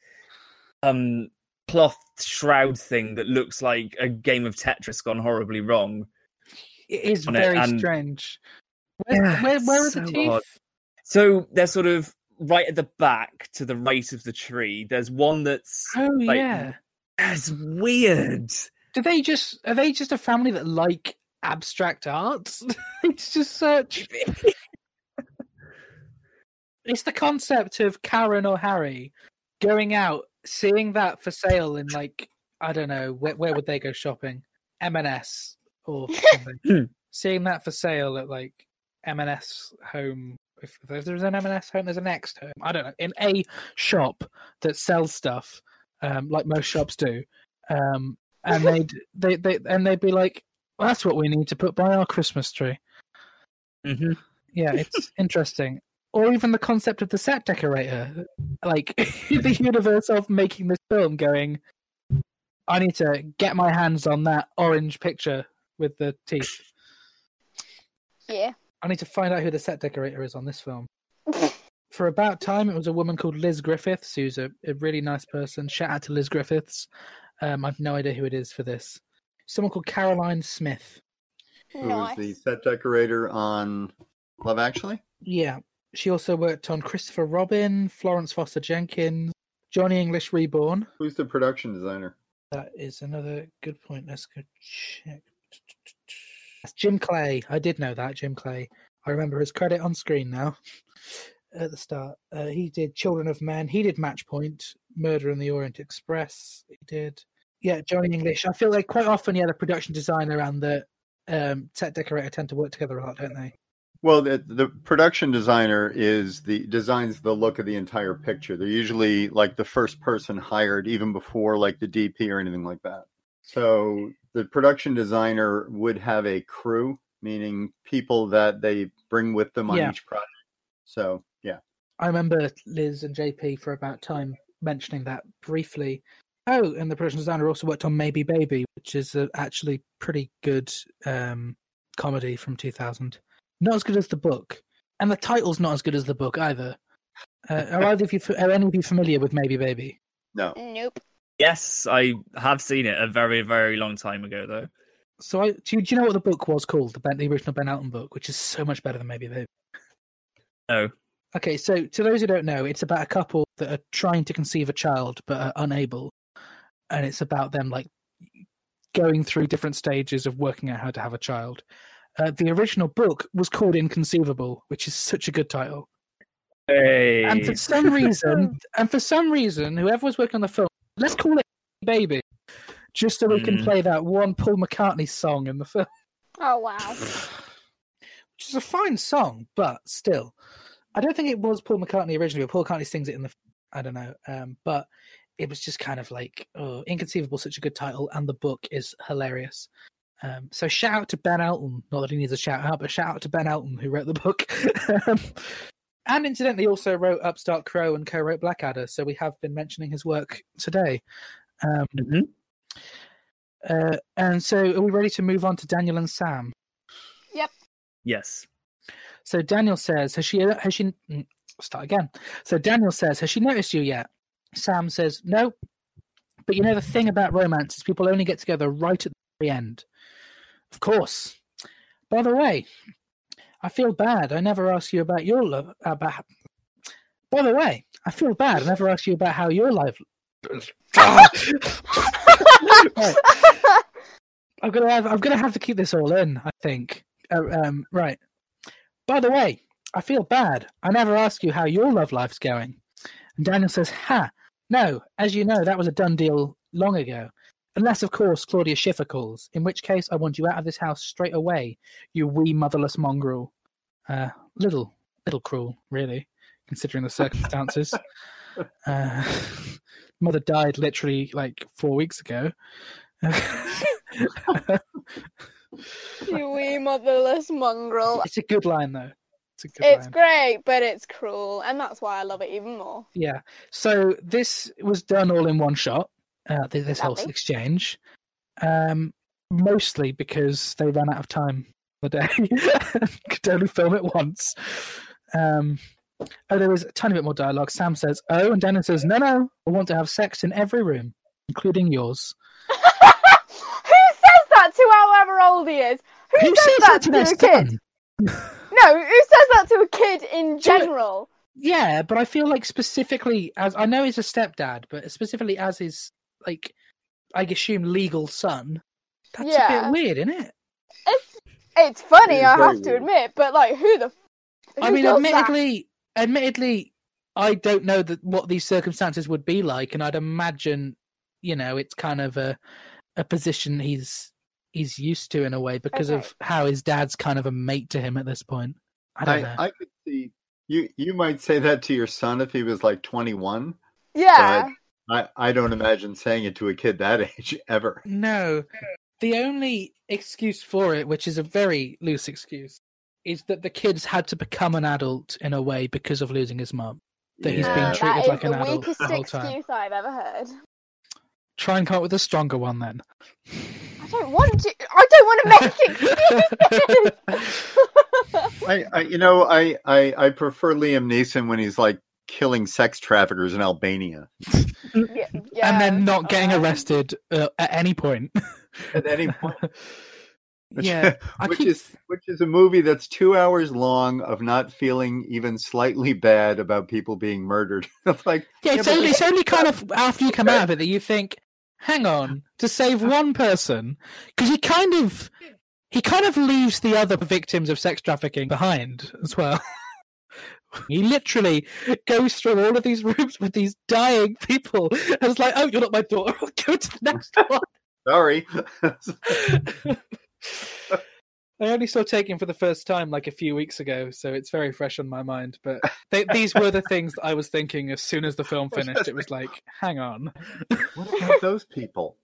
um cloth shroud thing that looks like a game of Tetris gone horribly wrong. It is it, very and- strange. Where, Yeah, where, where are the teeth? odd. So they're sort of right at the back to the right of the tree. There's one that's Oh like, yeah. it's weird. Do they just are they just a family that like abstract art? <laughs> it's just such. <laughs> It's the concept of Karen or Harry going out, seeing that for sale in like I don't know where, where would they go shopping? M&S or <laughs> something. seeing that for sale at like M&S home. If, if there's an M&S home, there's an next home. I don't know in a shop that sells stuff, um, like most shops do. Um, and <laughs> they'd they they and they'd be like, well, "That's what we need to put by our Christmas tree." hmm Yeah, it's <laughs> interesting. Or even the concept of the set decorator, like <laughs> the universe of making this film, going, "I need to get my hands on that orange picture with the teeth. Yeah. I need to find out who the set decorator is on this film." <laughs> For about time, it was a woman called Liz Griffiths, who's a, a really nice person. Shout out to Liz Griffiths. Um, I've no idea who it is for this. Someone called Caroline Smith. Who was the set decorator on Love Actually? Yeah. She also worked on Christopher Robin, Florence Foster Jenkins, Johnny English Reborn. Who's the production designer? That is another good point. Let's go check. That's Jim Clay. I did know that, Jim Clay. I remember his credit on screen now at the start. Uh, he did Children of Men. He did Match Point, Murder in the Orient Express. He did. Yeah, Johnny English. I feel like quite often, yeah, the production designer and the um, set decorator tend to work together a lot, don't they? Well, the, the production designer is the designs the look of the entire picture. They're usually like the first person hired, even before like the DP or anything like that. So the production designer would have a crew, meaning people that they bring with them on Yeah. each project. So yeah, I remember Liz and JP for about time mentioning that briefly. Oh, and the production designer also worked on Maybe Baby, which is a actually pretty good um, comedy from 2000. Not as good as the book, and the title's not as good as the book either. Uh, are either of you, are any of you familiar with Maybe Baby? no, Nope. Yes, I have seen it a very, very long time ago, though. So, I, do, you, do you know what the book was called? The, ben, the original Ben Elton book, which is so much better than Maybe Baby. No. Okay, so to those who don't know, it's about a couple that are trying to conceive a child but are unable, and it's about them like going through different stages of working out how to have a child. Uh, the original book was called Inconceivable, which is such a good title. Hey. And for some reason, <laughs> and for some reason, whoever was working on the film, let's call it Baby, just so we can Mm. play that one Paul McCartney song in the film Oh wow. <sighs> which is a fine song, but still, I don't think it was Paul McCartney originally. But Paul McCartney sings it in the, I don't know, um, but it was just kind of like, oh, inconceivable, such a good title, and the book is hilarious. Um, so shout out to Ben Elton. Not that he needs a shout out, but shout out to Ben Elton who wrote the book. <laughs> um, and incidentally, also wrote Upstart Crow and co-wrote Blackadder. So we have been mentioning his work today. Um, Mhm. uh, and so, are we ready to move on to Daniel and Sam? Yep. Yes. So Daniel says, "Has she? Has she? mm, Start again." So Daniel says, "Has she noticed you yet?" Sam says, "No." But you know the thing about romance is people only get together right at the very end. Of course. By the way, I feel bad. I never asked you about your love. About. By the way, I feel bad. I never asked you about how your life. I'm gonna have I'm gonna have to keep this all in. I think. Uh, um, right. By the way, I feel bad. I never asked you how your love life's going. And Daniel says, "Ha, no. As you know, that was a done deal long ago. Unless, of course, Claudia Schiffer calls. In which case, I want you out of this house straight away. You wee motherless mongrel. Uh, little, little cruel, really, considering the circumstances. <laughs> uh, mother died literally like four weeks ago." you wee motherless mongrel. It's a good line though. It's, a good It's line. great, but it's cruel, and that's why I love it even more. Yeah. So this was done all in one shot. Uh, th- this whole exchange, um, mostly because they ran out of time the day, <laughs> could only film it once. Um, oh, there was a tiny bit more dialogue. Sam says, "Oh," and Dennis says, "No, no, I want to have sex in every room, including yours." <laughs> Who says that to however old he is? Who, Who says says that to to, a kid? <laughs> No, who says that to a kid in general? Yeah, but I feel like specifically as I know he's a stepdad, but specifically as his like I assume legal son. That's a bit weird, isn't it? It's it's funny, It is I very have to admit, but like, who the? f- I who mean, does that? admittedly, admittedly, I don't know that what these circumstances would be like, and I'd imagine, you know, it's kind of a a position he's he's used to in a way because Okay. of how his dad's kind of a mate to him at this point. I don't know. I, I could see you. You might say that to your son if he was like 21. Yeah, I, I don't imagine saying it to a kid that <laughs> age ever. No. The only excuse for it, which is a very loose excuse, is that the kid's had to become an adult in a way because of losing his mum. That he's been treated that is like an the adult weakest the whole time. excuse I've ever heard. Try and come up with a stronger one then. I don't want to. I don't want to make excuses. <laughs> <laughs> I, I you know, I, I, I prefer Liam Neeson when he's like killing sex traffickers in Albania. yeah, yeah, and then not getting alright. arrested uh, at any point. <laughs> At any point. Which, <laughs> Yeah, I which keep- is which is a movie that's two hours long of not feeling even slightly bad about people being murdered. <laughs> It's like Yeah, it's but only, it's only kind of after you come out of it that you think, hang on, to save uh-huh. one person, because he kind of he kind of leaves the other victims of sex trafficking behind as well. He literally goes through all of these rooms with these dying people, and it's like, oh, you're not my daughter. I'll go to the next <laughs> one. sorry. <laughs> I only saw Taken for the first time like a few weeks ago, so it's very fresh on my mind. But they, these were the things that I was thinking as soon as the film <laughs> finished. It was like, hang on, what about those people?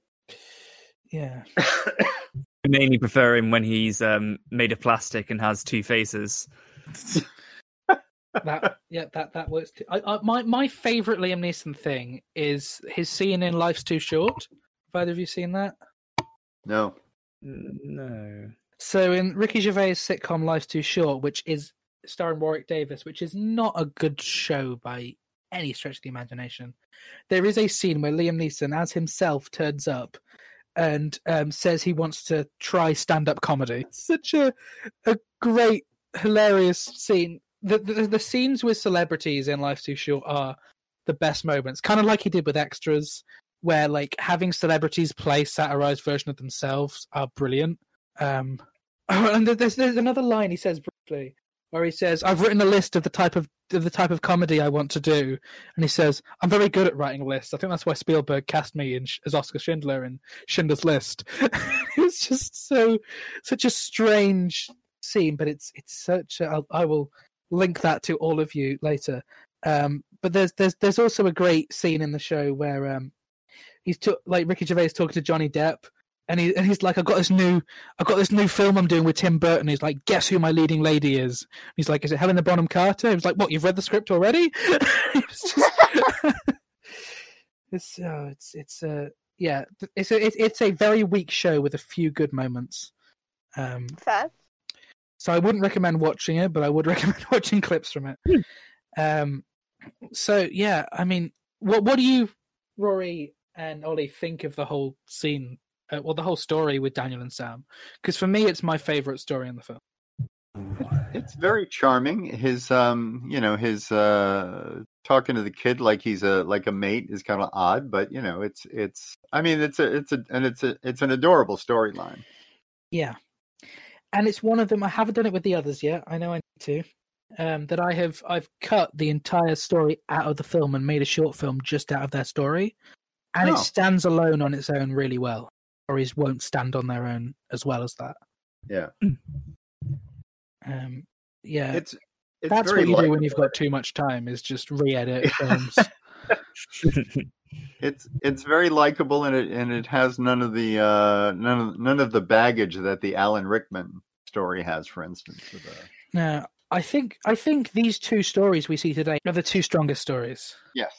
yeah. I <coughs> mainly prefer him when he's um, made of plastic and has two faces. That yeah that that works too. I, I, my my favorite Liam Neeson thing is his scene in Life's Too Short. Have either of you seen that? No. No. So in Ricky Gervais' sitcom Life's Too Short, which is starring Warwick Davis, which is not a good show by any stretch of the imagination, there is a scene where Liam Neeson, as himself, turns up and um, says he wants to try stand-up comedy. Such a a great, hilarious scene. The, the scenes with celebrities in Life's Too Short are the best moments, kind of like he did with extras, where like having celebrities play satirized version of themselves are brilliant. Um, <laughs> and there's there's another line he says briefly where he says, "I've written a list of the type of the type of comedy I want to do," and he says, "I'm very good at writing lists. I think that's why Spielberg cast me in, as Oskar Schindler in Schindler's List." <laughs> it's just so such a strange scene, but it's it's such. A, I will link that to all of you later. Um, but there's there's there's also a great scene in the show where um, he's like Ricky Gervais talking to Johnny Depp, and he and he's like, "I've got this new, I've got this new film I'm doing with Tim Burton." He's like, "Guess who my leading lady is?" He's like, "Is it Helena Bonham Carter?" He was like, "What? You've read the script already?" <laughs> it's just, <laughs> it's oh, it's it's uh, yeah, it's a it's a very weak show with a few good moments. Um, Fair. So I wouldn't recommend watching it, but I would <laughs> recommend watching clips from it. Um, so yeah, I mean, what what do you, Rory and Oli, think of the whole scene? Uh, well, the whole story with Daniel and Sam, because for me, it's my favorite story in the film. It's very charming. His um, you know, his uh talking to the kid like he's a like a mate is kind of odd, but you know, it's it's I mean, it's a it's a and it's a it's an adorable storyline. Yeah, and it's one of them. I haven't done it with the others yet. I know I need to. Um, that I have I've cut the entire story out of the film and made a short film just out of their story, and Oh. it stands alone on its own really well. Stories won't stand on their own as well as that. Yeah. <clears throat> Um, yeah, It's it's that's very what you do when you've got too much time is just re-edit films. <laughs> It's it's very likable and it and it has none of the uh none of none of the baggage that the Alan Rickman story has, for instance. With, uh, now, I think I think these two stories we see today are the two strongest stories. Yes.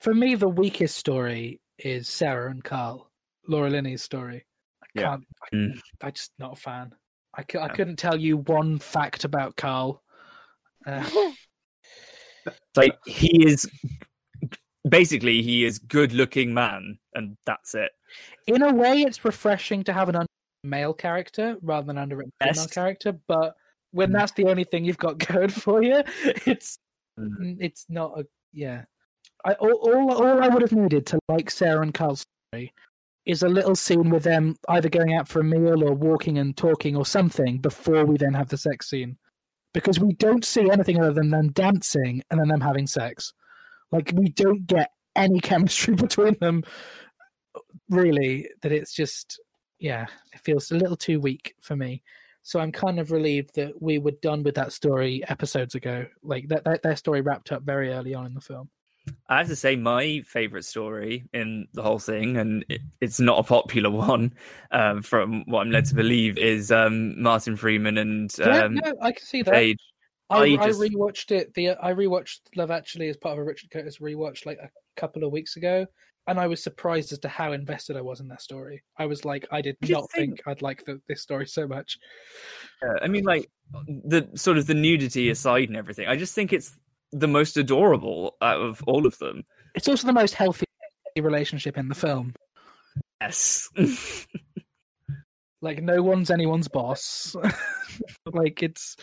For me, the weakest story is Sarah and Carl, Laura Linney's story. I Yeah. can't. I, Mm. I'm just not a fan. I, cou- I couldn't tell you one fact about Carl. Uh, <laughs> It's like he is basically he is good looking man and that's it. in a way, it's refreshing to have an un- male character rather than an underwritten female character. But when that's the only thing you've got <laughs> going for you, it's Mm. it's not a yeah. I all, all all I would have needed to like Sarah and Carl's story is a little scene with them either going out for a meal or walking and talking or something before we then have the sex scene. Because we don't see anything other than them dancing and then them having sex. Like we don't get any <laughs> chemistry between them really that it's just yeah, it feels a little too weak for me. So I'm kind of relieved that we were done with that story episodes ago. Like that, that their story wrapped up very early on in the film. I have to say, my favorite story in the whole thing, and it, it's not a popular <laughs> one, um, from what I'm led to believe, is um, Martin Freeman and yeah, um, no, I can see that. Paige. I, I I just- rewatched it. The I rewatched Love Actually as part of a Richard Curtis rewatch like a couple of weeks ago, and I was surprised as to how invested I was in that story. I was like, I did not think... think- I'd like the, this story so much. Yeah, I mean, like the sort of the nudity aside and everything. I just think it's the most adorable out of all of them. It's also the most healthy relationship in the film. Yes. <laughs> like no one's anyone's boss <laughs> like it's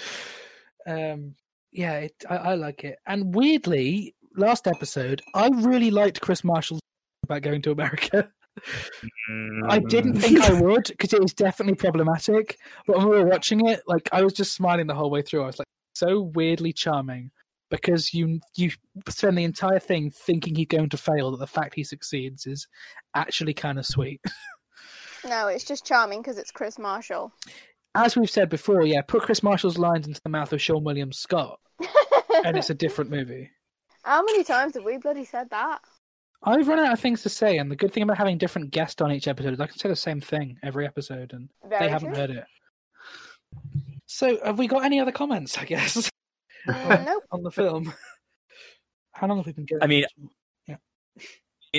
um yeah it, I, I like it and weirdly last episode i really liked chris marshall's about going to america <laughs> mm, i didn't mm. think i would because it is definitely problematic but when we were watching it like i was just smiling the whole way through i was like so weirdly charming because you you spend the entire thing thinking he's going to fail that the fact he succeeds is actually kind of sweet <laughs> no, it's just charming because it's Chris Marshall. as we've said before, yeah, put Chris Marshall's lines into the mouth of Seann William Scott, and it's a <laughs> different movie. How many times have we bloody said that? I've run out of things to say, and the good thing about having different guests on each episode is I can say the same thing every episode, and Very they haven't true. heard it. So, have we got any other comments? I guess <laughs> Mm, nope. on the film. How long have we been going? I mean,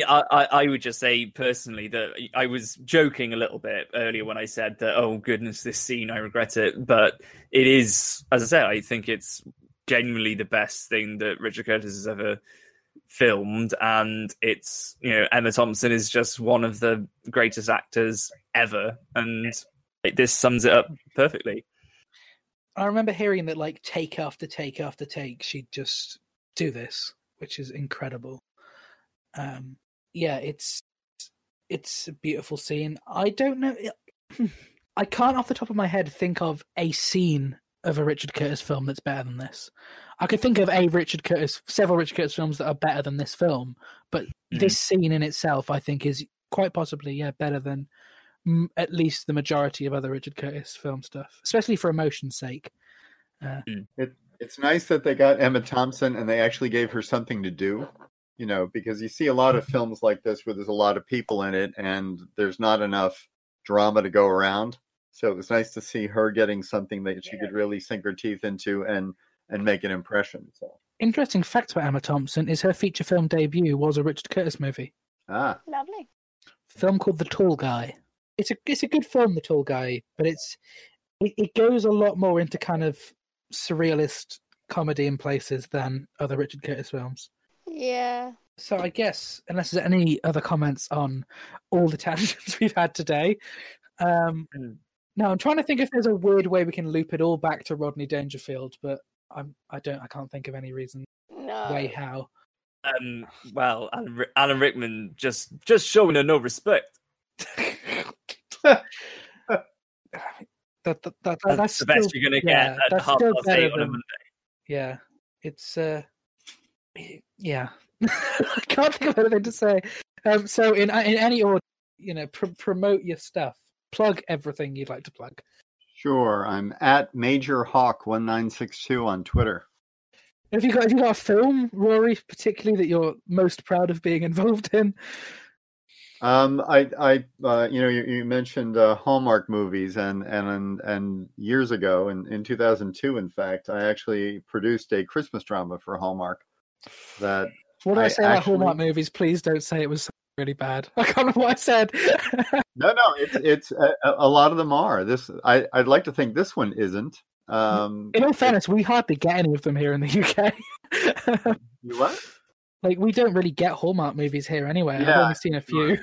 I, I, I would just say personally that I was joking a little bit earlier when I said that, oh goodness, this scene, I regret it. But it is, as I said, I think it's genuinely the best thing that Richard Curtis has ever filmed. And it's, you know, Emma Thompson is just one of the greatest actors ever. And it, this sums it up perfectly. I remember hearing that, like, take after take after take, she'd just do this, which is incredible. Um, yeah, it's it's a beautiful scene. I don't know. I can't, off the top of my head, think of a scene of a Richard Curtis film that's better than this. I could think of a Richard Curtis, several Richard Curtis films that are better than this film, but Mhm. this scene in itself, I think, is quite possibly yeah better than mm, at least the majority of other Richard Curtis film stuff, especially for emotion's sake. It, it's nice that they got Emma Thompson and they actually gave her something to do, you know, because you see a lot of films like this where there's a lot of people in it and there's not enough drama to go around. So it was nice to see her getting something that she could really sink her teeth into and and make an impression. So Interesting fact about Emma Thompson is her feature film debut was a Richard Curtis movie, ah, Lovely. film called The Tall Guy. It's a it's a good film, The Tall Guy, but it's it, it goes a lot more into kind of surrealist comedy in places than other Richard Curtis films. Yeah. So I guess unless there's any other comments on all the tangents <laughs> we've had today, um, Mm. no, I'm trying to think if there's a weird way we can loop it all back to Rodney Dangerfield, but I'm I don't I can't think of any reason No. way how. Um, well, Alan, Alan Rickman just just showing her no respect. that, <laughs> that, that, that- That's, that's the best you're going to yeah, get at half past better eight on a Monday. yeah, it's uh, yeah. <laughs> I can't think of anything to say. Um, so in in any order, you know, pr- promote your stuff, plug everything you'd like to plug. Sure. I'm at Major Hawk one nine six two on Twitter. Have you got have you got a film, Rory, particularly that you're most proud of being involved in? Um, I, I, uh, you know, you, you mentioned uh, Hallmark movies, and and and years ago, in, in 2002, in fact, I actually produced a Christmas drama for Hallmark. That What did I, I say about Hallmark movies? Please don't say it was really bad. <laughs> I can't remember what I said. <laughs> no, no, it's it's a, a lot of them are. This I, I'd like to think this one isn't. Um, In all fairness, we hardly get any of them here in the UK. <laughs> you what? like we don't really get Hallmark movies here anyway. I've Yeah, only seen a few.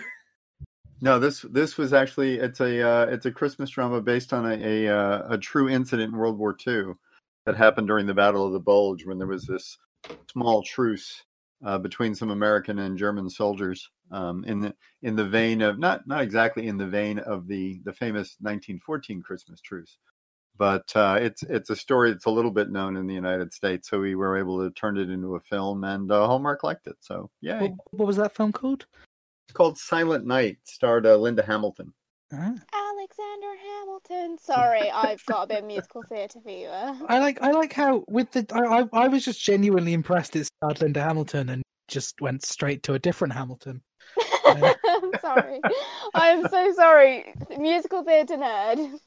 No, this this was actually it's a uh, it's a Christmas drama based on a a, uh, a true incident in World War II that happened during the Battle of the Bulge when there was this small truce uh, between some American and German soldiers um, in the in the vein of not not exactly in the vein of the the famous 1914 Christmas truce, but uh, it's it's a story that's a little bit known in the United States. So we were able to turn it into a film, and uh, Hallmark liked it. So yeah, What, what was that film called? it's called Silent Night, starred uh, Linda Hamilton. Ah. Alexander Hamilton. Sorry, I've got a bit of musical theatre fever. Uh. I like I like how with the I, I I was just genuinely impressed it starred Linda Hamilton and just went straight to a different Hamilton. <laughs> I'm sorry. I'm so sorry. Musical theatre nerd.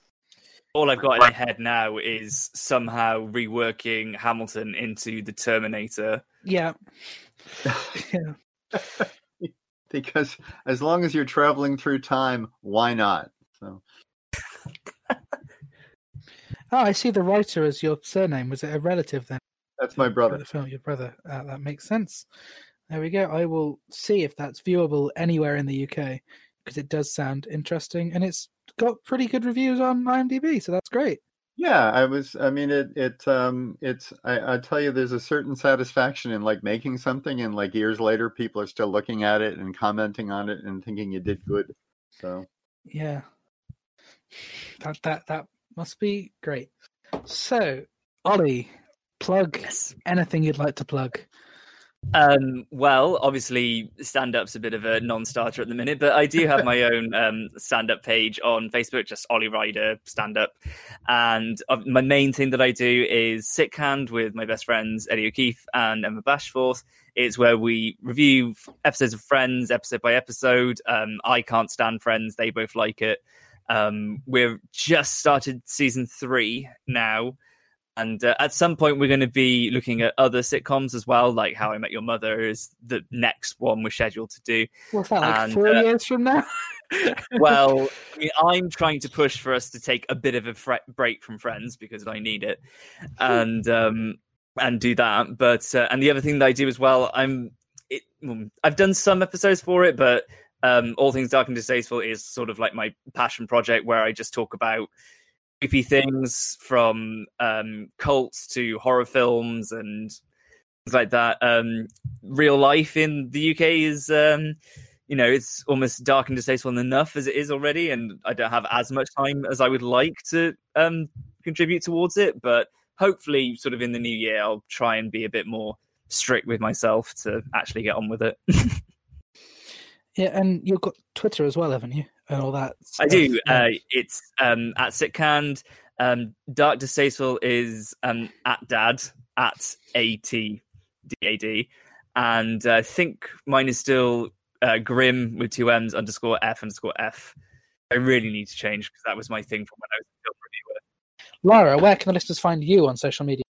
All I've got in my head now is somehow reworking Hamilton into the Terminator. Yeah. <laughs> yeah. <laughs> because as long as you're traveling through time, why not? So Oh, I see the writer as your surname. Was it a relative then? that's my brother. The film, your brother. Uh, that makes sense. There we go. I will see if that's viewable anywhere in the UK because it does sound interesting and it's got pretty good reviews on IMDb, so that's great. Yeah, I was. I mean, it. It. Um. It's. I. I tell you, there's a certain satisfaction in like making something, and like years later, people are still looking at it and commenting on it and thinking you did good. So Yeah. That that that must be great. So, Oli, plug Yes. anything you'd like to plug. Um, well, obviously, stand up's a bit of a non starter at the minute, but I do have my own <laughs> um, stand up page on Facebook, just Oli Ryder stand up. And uh, my main thing that I do is Sick Hand with my best friends, Eddie O'Keefe and Emma Bashforth. It's where we review episodes of Friends, episode by episode. Um, I can't stand Friends, they both like it. Um, we've just started season three now. And uh, at some point, we're going to be looking at other sitcoms as well, like How I Met Your Mother is the next one we're scheduled to do. What's that, like And, four uh, years from now? <laughs> Well, <laughs> I mean, I'm trying to push for us to take a bit of a fre- break from Friends because I need it, and um, and do that. But uh, and the other thing that I do as well, I'm it, mm, I've done some episodes for it, but um, All Things Dark and Distasteful is sort of like my passion project where I just talk about creepy things from um, cults to horror films and things like that. Um, real life in the UK is, um, you know, it's almost dark and distasteful enough as it is already, and I don't have as much time as I would like to um, contribute towards it. But hopefully, sort of in the new year, I'll try and be a bit more strict with myself to actually get on with it. <laughs> yeah, and you've got Twitter as well, haven't you? And all that. I do. Yeah. Uh, it's um, at Sitcand. Um, Dark Distasteful is um, at Dad at A T D A D, and uh, I think mine is still uh, Grim with two M's underscore F underscore F. I really need to change because that was my thing from when I was a film reviewer. Lara, where can the listeners find you on social media?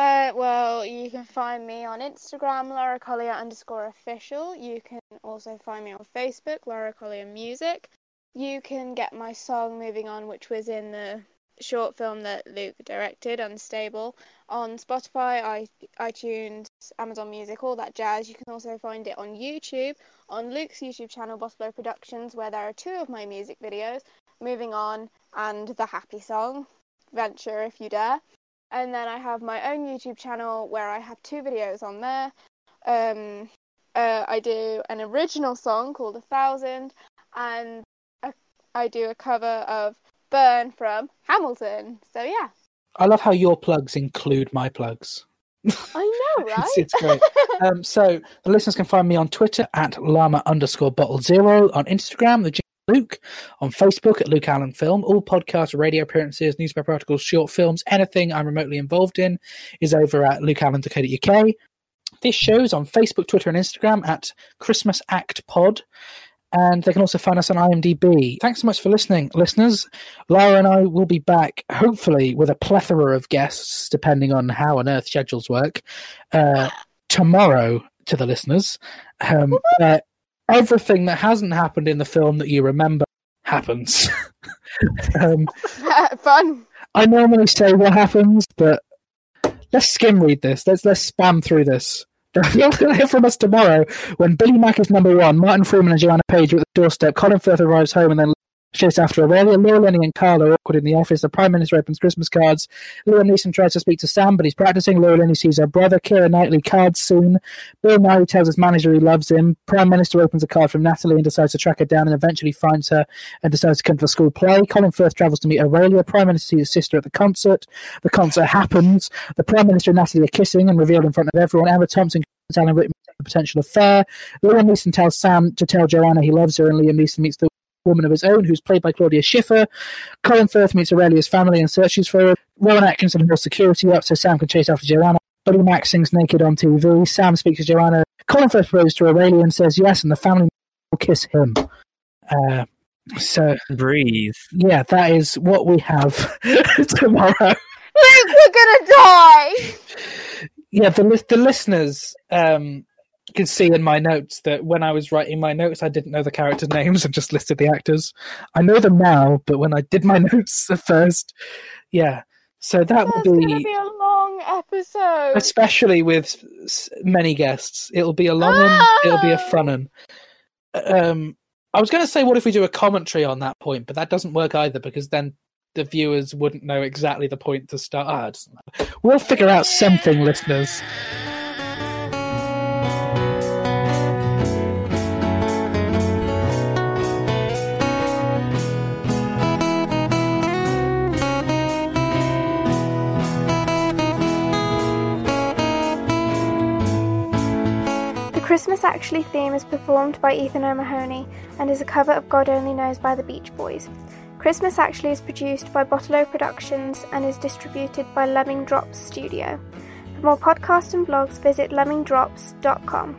Uh, well, you can find me on Instagram, Laura Collier underscore official. You can also find me on Facebook, Laura Collier Music. You can get my song Moving On, which was in the short film that Luke directed, Unstable, on Spotify, i iTunes, Amazon Music, all that jazz. You can also find it on YouTube, on Luke's YouTube channel, Bossblow Productions, where there are two of my music videos, Moving On and The Happy Song, Venture If You Dare. And then I have my own YouTube channel where I have two videos on there. Um, uh, I do an original song called A Thousand, and a, I do a cover of Burn from Hamilton. So yeah, I love how your plugs include my plugs. I know, <laughs> right? It's, it's great. um, so the listeners can find me on Twitter at llama underscore bottle zero, on Instagram, the Luke, on Facebook at Luke Allen Film. All podcasts, radio appearances, newspaper articles, short films, anything I'm remotely involved in is over at lukeallen.co.uk. This show's on Facebook, Twitter, and Instagram at Christmas Act Pod. and they can also find us on IMDb. Thanks so much for listening, listeners. Lara and I will be back, hopefully, with a plethora of guests, depending on how on earth schedules work, uh, tomorrow to the listeners. Um, <laughs> uh, everything that hasn't happened in the film that you remember happens. <laughs> um, <laughs> Fun. I normally say what happens, but let's skim read this. Let's let's spam through this. <laughs> You're going to hear from us tomorrow when Billy Mack is number one, Martin Freeman and Joanna Page are at the doorstep, Colin Firth arrives home, and then chase after Aurelia. Laura Linney and Karl are awkward in the office. The Prime Minister opens Christmas cards. Liam Neeson tries to speak to Sam, but he's practicing. Laura Linney sees her brother, Keira Knightley, cards soon. Bill Nighy tells his manager he loves him. Prime Minister opens a card from Natalie and decides to track her down and eventually finds her and decides to come to the school play. Colin Firth travels to meet Aurelia. Prime Minister sees his sister at the concert. The concert happens. The Prime Minister and Natalie are kissing and revealed in front of everyone. Emma Thompson telling Rick the potential affair. Liam Neeson tells Sam to tell Joanna he loves her, and Liam Neeson meets the woman of his own, who's played by Claudia Schiffer. Colin Firth meets Aurelia's family and searches for her. Rowan Atkinson holds security up so Sam can chase after Joanna. Buddy Max sings naked on TV. Sam speaks to Joanna. Colin Firth proposes to Aurelia and says yes, and the family will kiss him. Uh, so, Breathe. yeah, that is what we have <laughs> tomorrow. We're gonna die. yeah, the the listeners um, can see in my notes that when I was writing my notes, I didn't know the character names <laughs> and just listed the actors. I know them now, but when I did my <laughs> notes at first, yeah. So that That's will be, be a long episode. especially with many guests. It'll be a long one. It'll be a Ah! fun one. Um, I was going to say, what if we do a commentary on that point? But that doesn't work either because then the viewers wouldn't know exactly the point to start. Ah, it doesn't matter. We'll figure out something, listeners. Christmas Actually theme is performed by Ethan O'Mahony and is a cover of God Only Knows by the Beach Boys. Christmas Actually is produced by Bottolo Productions and is distributed by Lemming Drops Studio. For more podcasts and blogs, visit lemmingdrops.com.